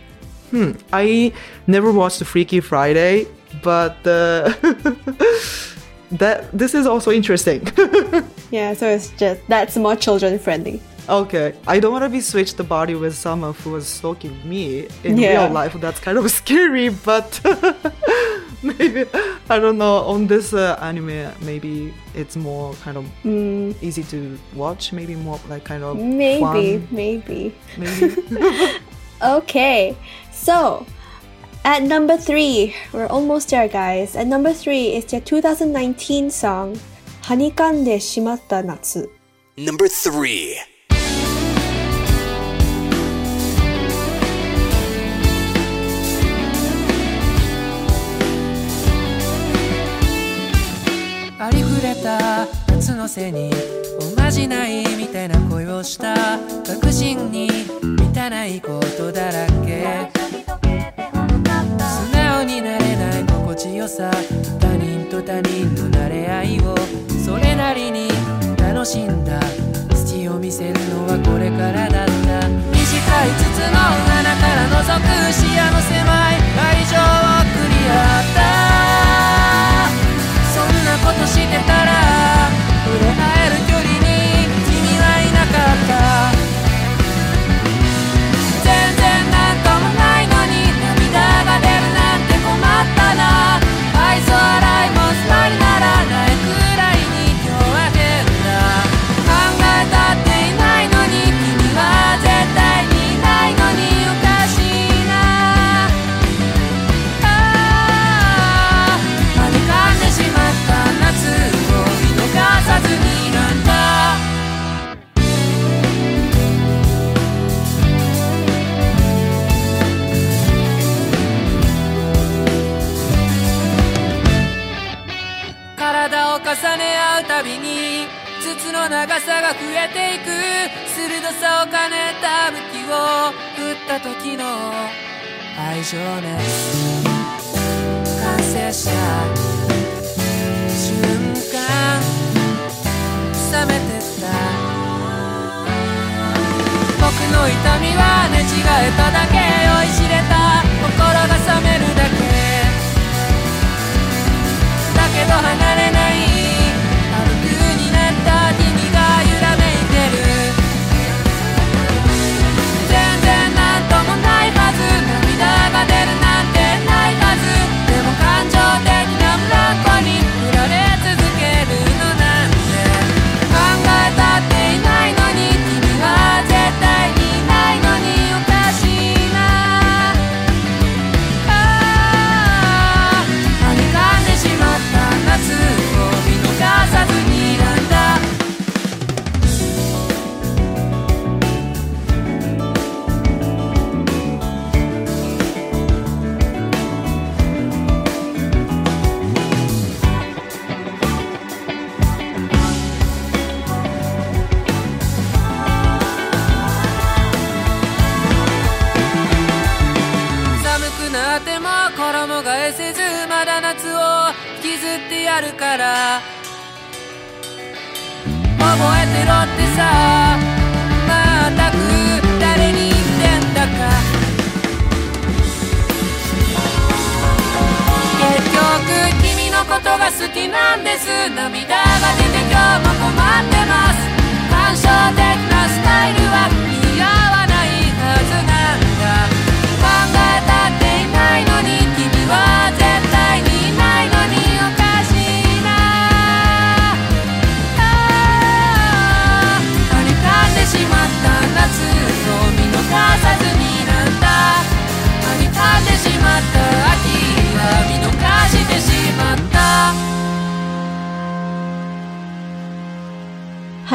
Hmm, I never watched Freaky Friday, but uh, [laughs] that this is also interesting. [laughs] Yeah, so it's just that's more children friendly. Okay, I don't want to be switched the body with someone who was stalking me in yeah. real life. That's kind of [laughs] scary, but [laughs] maybe I don't know. On this uh, anime, maybe it's more kind of mm. easy to watch. Maybe more like kind of maybe, fun. maybe, maybe. [laughs] okay, so at number three, we're almost there, guys. At number three is the 2019 song "Hanikande Shimatta Natsu." Number three. ありふれた。夏の背におまじないみたいな恋をした確信に満たないことだらけ。素直になれない心地よさ他人と他人の慣れ合いをそれなりに楽しんだ隙を見せるのはこれからだった。短い筒の穴から覗く視野の狭い愛情を送り合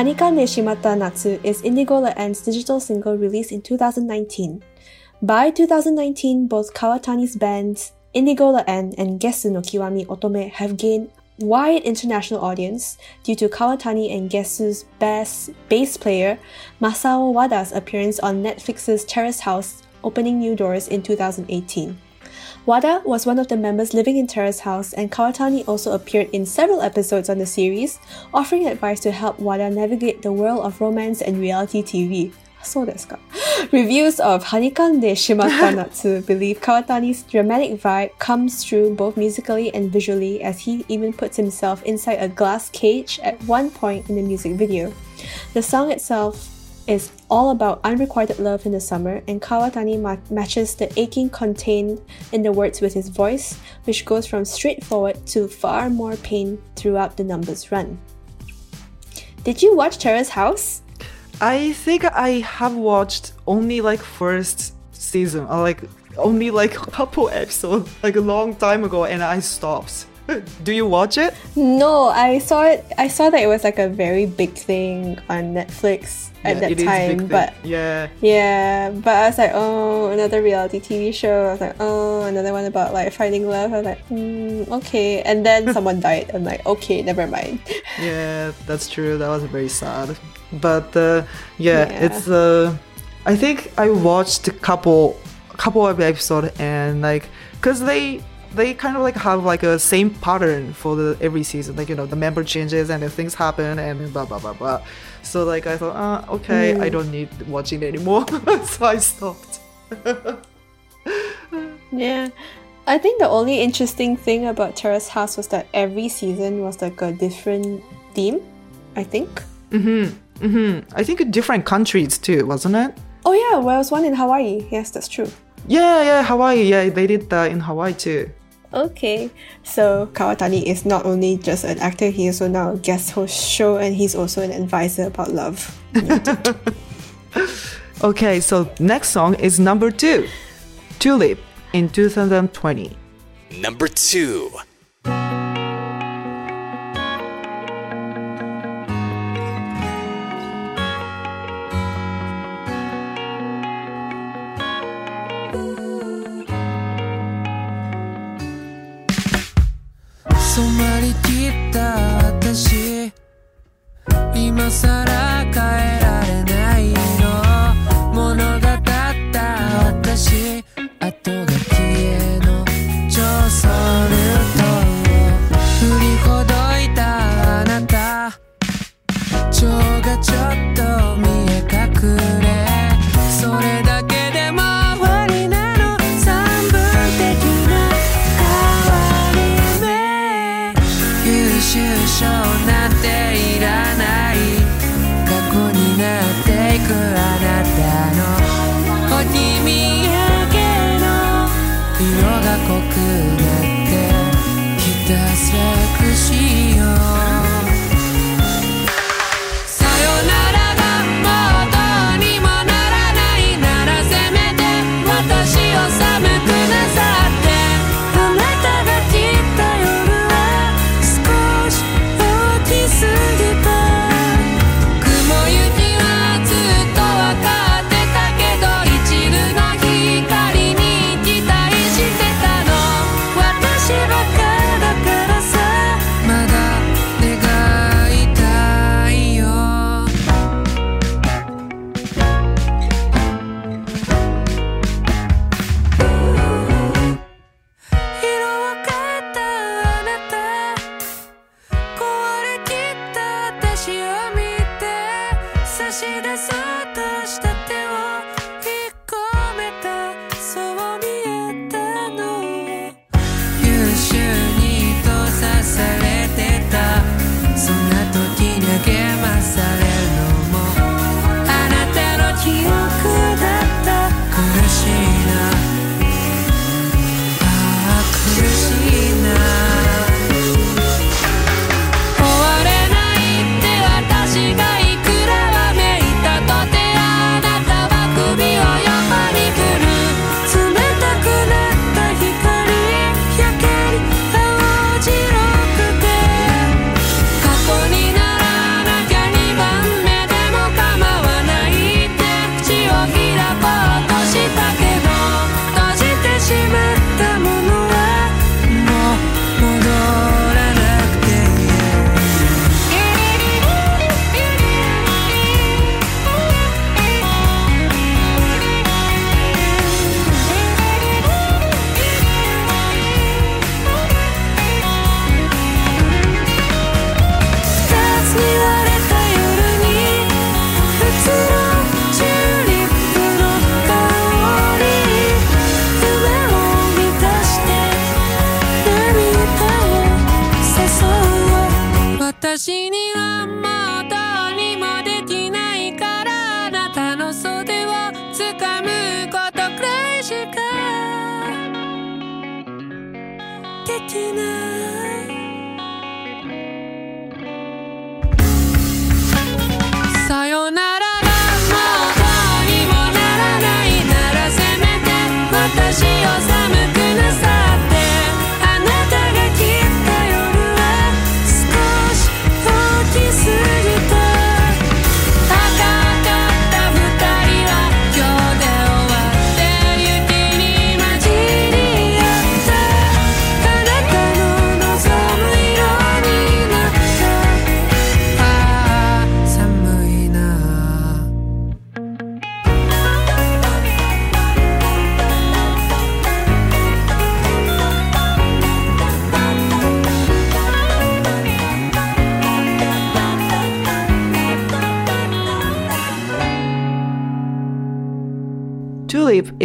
Hanikande Shimatta Natsu is Indigo La End's digital single released in 2019. By 2019, both Kawatani's bands Indigo La N and Gesu no Kiwami Otome have gained wide international audience due to Kawatani and Gesu's bass, bass player Masao Wada's appearance on Netflix's Terrace House opening new doors in 2018. Wada was one of the members living in Terrace House, and Kawatani also appeared in several episodes on the series, offering advice to help Wada navigate the world of romance and reality TV. So that's [gasps] Reviews of Hanikande Shimatta Natsu [laughs] believe Kawatani's dramatic vibe comes through both musically and visually as he even puts himself inside a glass cage at one point in the music video. The song itself is all about unrequited love in the summer, and Kawatani ma- matches the aching contained in the words with his voice, which goes from straightforward to far more pain throughout the number's run. Did you watch Terrace House? I think I have watched only like first season, or like only like a couple episodes, [laughs] like a long time ago, and I stopped. [laughs] Do you watch it? No, I saw it. I saw that it was like a very big thing on Netflix at Yeah, that it is a big time, but yeah, Yeah, but I was like, oh, another reality TV show. I was like, oh, another one about like finding love. I was like, mm, okay. And then [laughs] someone died. I'm like, okay, never mind. [laughs] yeah, that's true. That was very sad. But uh, yeah, Yeah. it's uh, I think I watched a couple, couple of episodes, and like, cause they they kind of like have like a same pattern for the every season. Like you know, the member changes and things happen and blah blah blah blah. So like I thought, uh, okay, I don't need watching anymore. [laughs] so I stopped. [laughs] Yeah. I think the only interesting thing about Terrace House was that every season was like a different theme, I think. Mhm. Mhm. I think different countries too, wasn't it? Oh, yeah, well, there was one in Hawaii. Yes, that's true. Yeah, yeah, Hawaii. Yeah, they did that in Hawaii too. Okay, so Kawatani is not only just an actor, he is also now a guest host show and he's also an advisor about love. [laughs] Okay, so next song is number two, Tulip in 2020. Number two. った私。今更帰る。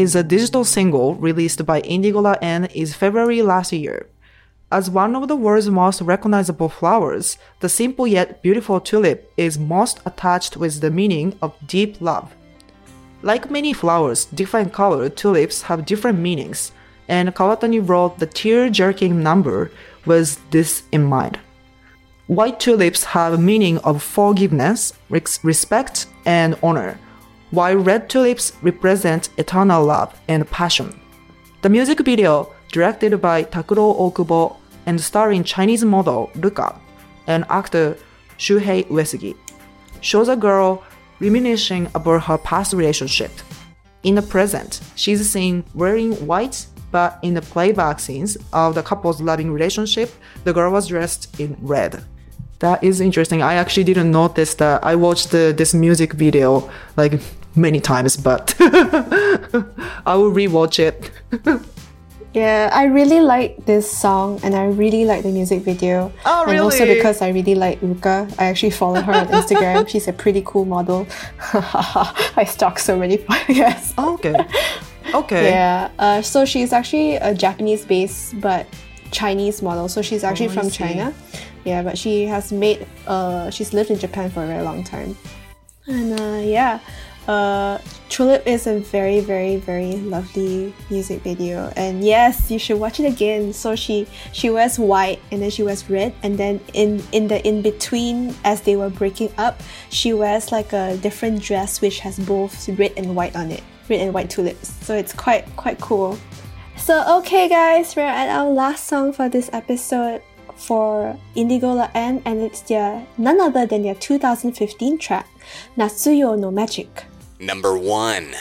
Is a digital single released by Indigo La End is February last year. As one of the world's most recognizable flowers, the simple yet beautiful tulip is most attached with the meaning of deep love. Like many flowers, different colored tulips have different meanings, and Kawatani wrote the tear-jerking number with this in mind. White tulips have a meaning of forgiveness, respect, and honor, while red tulips represent eternal love and passion. The music video, directed by Takuro Okubo and starring Chinese model Ruka and actor Shuhei Uesugi, shows a girl reminiscing about her past relationship. In the present, she's seen wearing white, but in the playback scenes of the couple's loving relationship, the girl was dressed in red. That is interesting. I actually didn't notice that. I watched the, this music video like many times, but [laughs] I will rewatch it. [laughs] Yeah, I really like this song and I really like the music video. Oh, really? And also because I really like Ruka. I actually follow her on Instagram. [laughs] She's a pretty cool model. I stalk so many yes. okay. Okay. Yeah. Uh, so she's actually a Japanese based but Chinese model. So she's actually Oh, from. China. Yeah, but she has made uh she's lived in Japan for a very long time. And uh, yeah, uh, Tulip is a very, very, very lovely music video. And yes, you should watch it again. So she she wears white and then she wears red, and then in in the in between, as they were breaking up, she wears like a different dress which has both red and white on it, red and white tulips. So it's quite quite cool. So okay, guys, we're at our last song for this episode for Indigo La End, and it's their none other than their 2015 track, Natsuyo no Magic. Number one.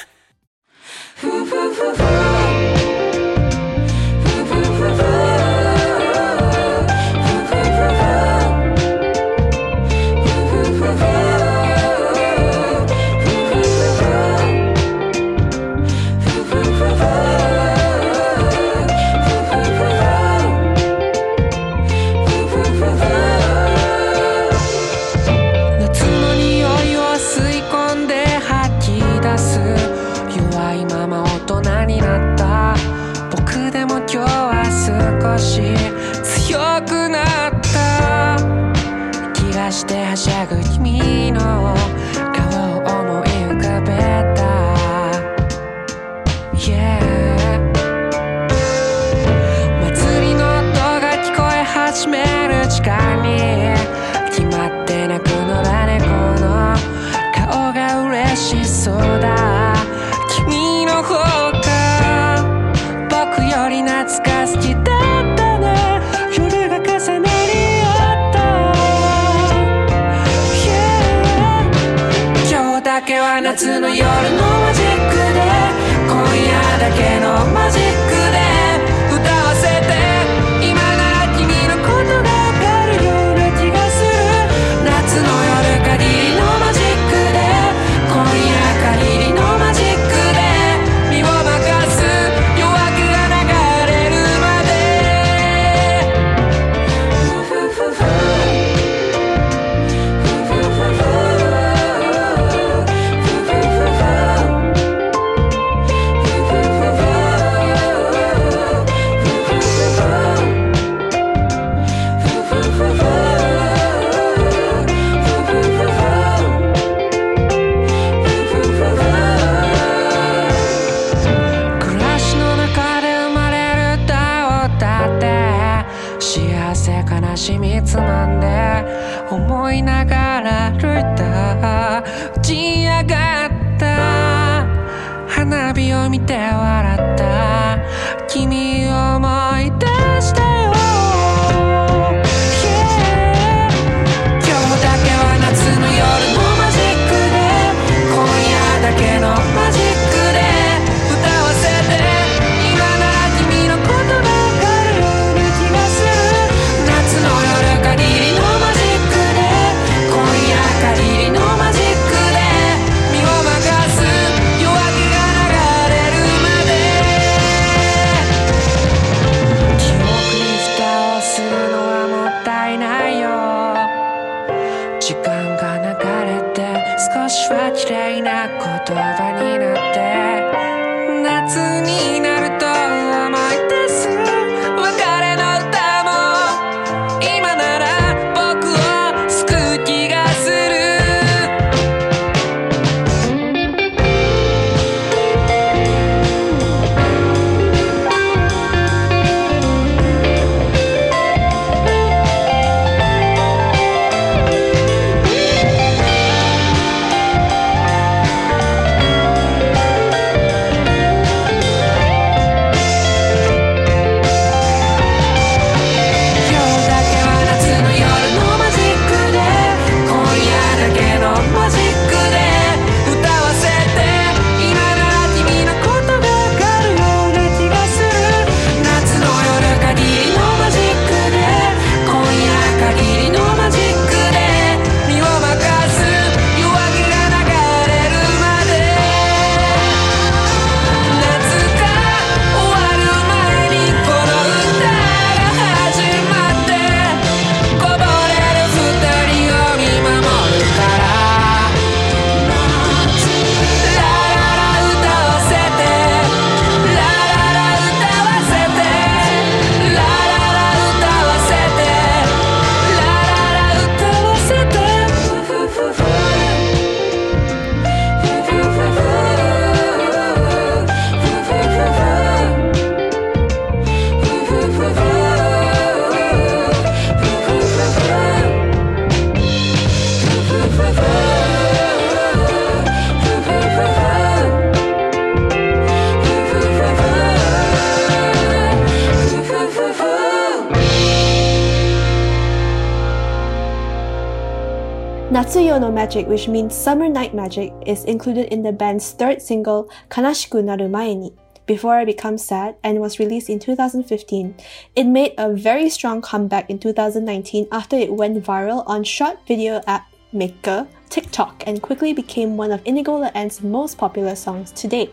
Magic, which means Summer Night Magic, is included in the band's third single, Kanashiku Naru Mae ni, Before I Become Sad, and was released in 2015. It made a very strong comeback in 2019 after it went viral on short video app Maker, TikTok, and quickly became one of Indigo La End's most popular songs to date.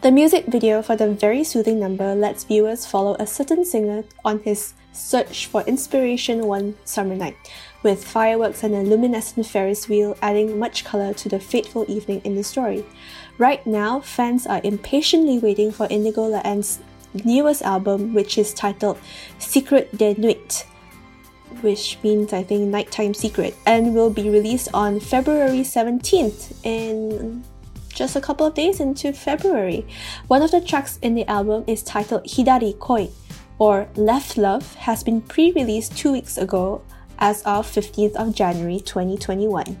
The music video for the very soothing number lets viewers follow a certain singer on his search for inspiration one summer night, with fireworks and a luminescent Ferris wheel adding much color to the fateful evening in the story. Right now, fans are impatiently waiting for Indigo La End's newest album, which is titled Secret de Nuit, which means I think Nighttime Secret, and will be released on February 17th in just a couple of days into February. One of the tracks in the album is titled Hidari Koi, or Left Love, has been pre released two weeks ago as of 15th of January 2021.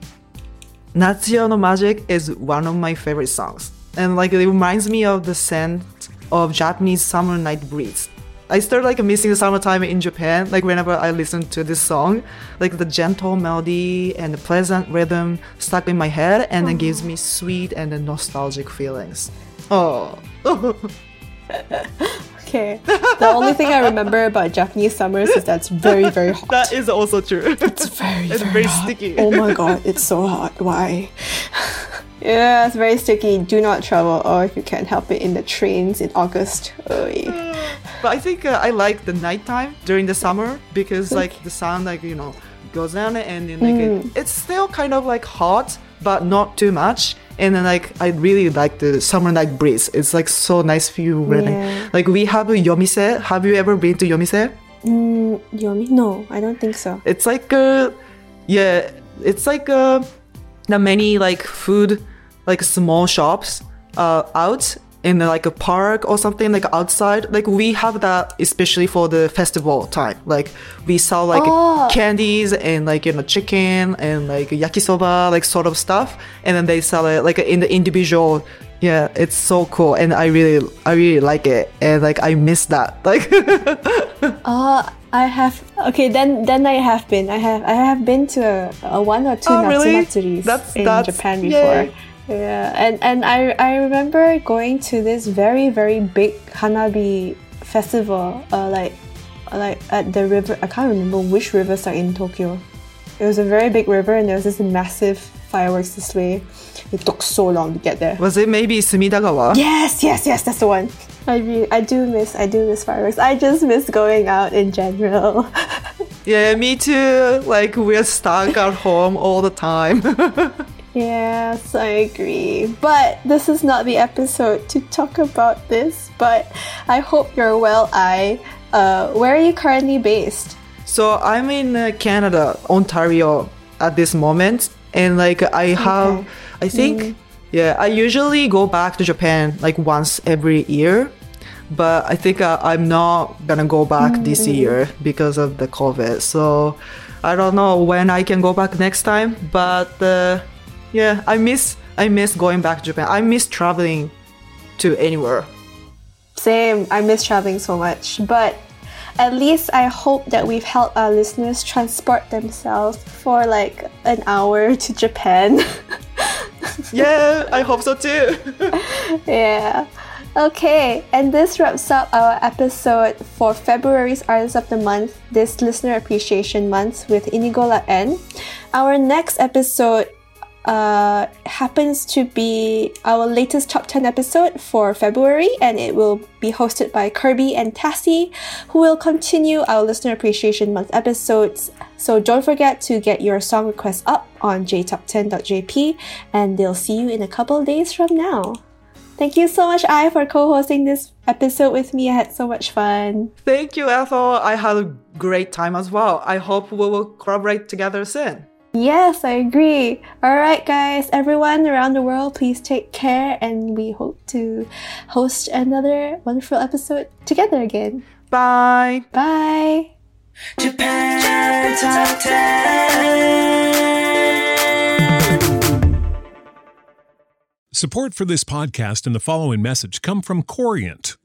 Natsuyo no Magic is one of my favorite songs. And like it reminds me of the scent of Japanese summer night breeze. I start like missing the summertime in Japan, like whenever I listen to this song, like the gentle melody and the pleasant rhythm stuck in my head and it gives me sweet and nostalgic feelings. Oh. [laughs] Okay. The only thing I remember about Japanese summers is that it's very, very hot. that is also true. It's very, It's very, very sticky. Oh my god, it's so hot. Why? yeah, it's very sticky. Do not travel, or if you can't help it, in the trains in August. Oy. But I think uh, I like the nighttime during the summer because like the sun like you know goes down and then like Mm. it, it's still kind of like hot but not too much. And then like I really like the summer night breeze. It's like so nice view. Really. Yeah. Like we have a Yomise. Have you ever been to Yomise? Mm, Yomi? No, I don't think so. It's like uh yeah, it's like uh the many like food like small shops uh out in like a park or something like outside. Like we have that especially for the festival time. Like we sell like Oh. candies and like you know chicken and like yakisoba like sort of stuff and then they sell it like in the individual yeah, it's so cool and I really I really like it and like I miss that. [laughs] Like Uh, I have. Okay, then then I have been. I have I have been to a, a one or two Oh, Natsu really? That's- in that's- Japan yay. Yeah, and and I I remember going to this very very big Hanabi festival. Uh, like like at the river. I can't remember which rivers are in Tokyo. It was a very big river, and there was this massive fireworks display. It took so long to get there. was it maybe Sumidagawa? Yes, yes, yes, that's the one. I really, I do miss, I do miss fireworks. I just miss going out in general. [laughs] Yeah, me too. Like we're stuck at home all the time. [laughs] Yes, I agree. But this is not the episode to talk about this. But I hope you're well, I. Uh, where are you currently based? So I'm in uh, Canada, Ontario at this moment, and like I have, I think, yeah, I usually go back to Japan like once every year, but I think uh, I'm not gonna go back this year because of the COVID. So I don't know when I can go back next time, but uh, yeah, I miss I miss going back to Japan. I miss traveling to anywhere. Same. I miss traveling so much. But at least I hope that we've helped our listeners transport themselves for like an hour [laughs] to Japan. [laughs] Yeah, I hope so too. [laughs] yeah. Okay, and this wraps up our episode for February's Artist of the Month, this Listener Appreciation Month with Indigo La End. Our next episode uh, happens to be our latest top 10 episode for February, and it will be hosted by Kirby and Tassie, who will continue our Listener Appreciation Month episodes. So don't forget to get your song requests up on jtop10.jp, and they'll see you in a couple days from now. Thank you so much, I, for co hosting this episode with me. I had so much fun. Thank you, Ethel. I had a great time as well. I hope we will collaborate together soon. Yes, I agree. All right, guys, everyone around the world, please take care, and we hope to host another wonderful episode together again. Bye. Bye. Japan Top 10. Support for this podcast and the following message come from Corient.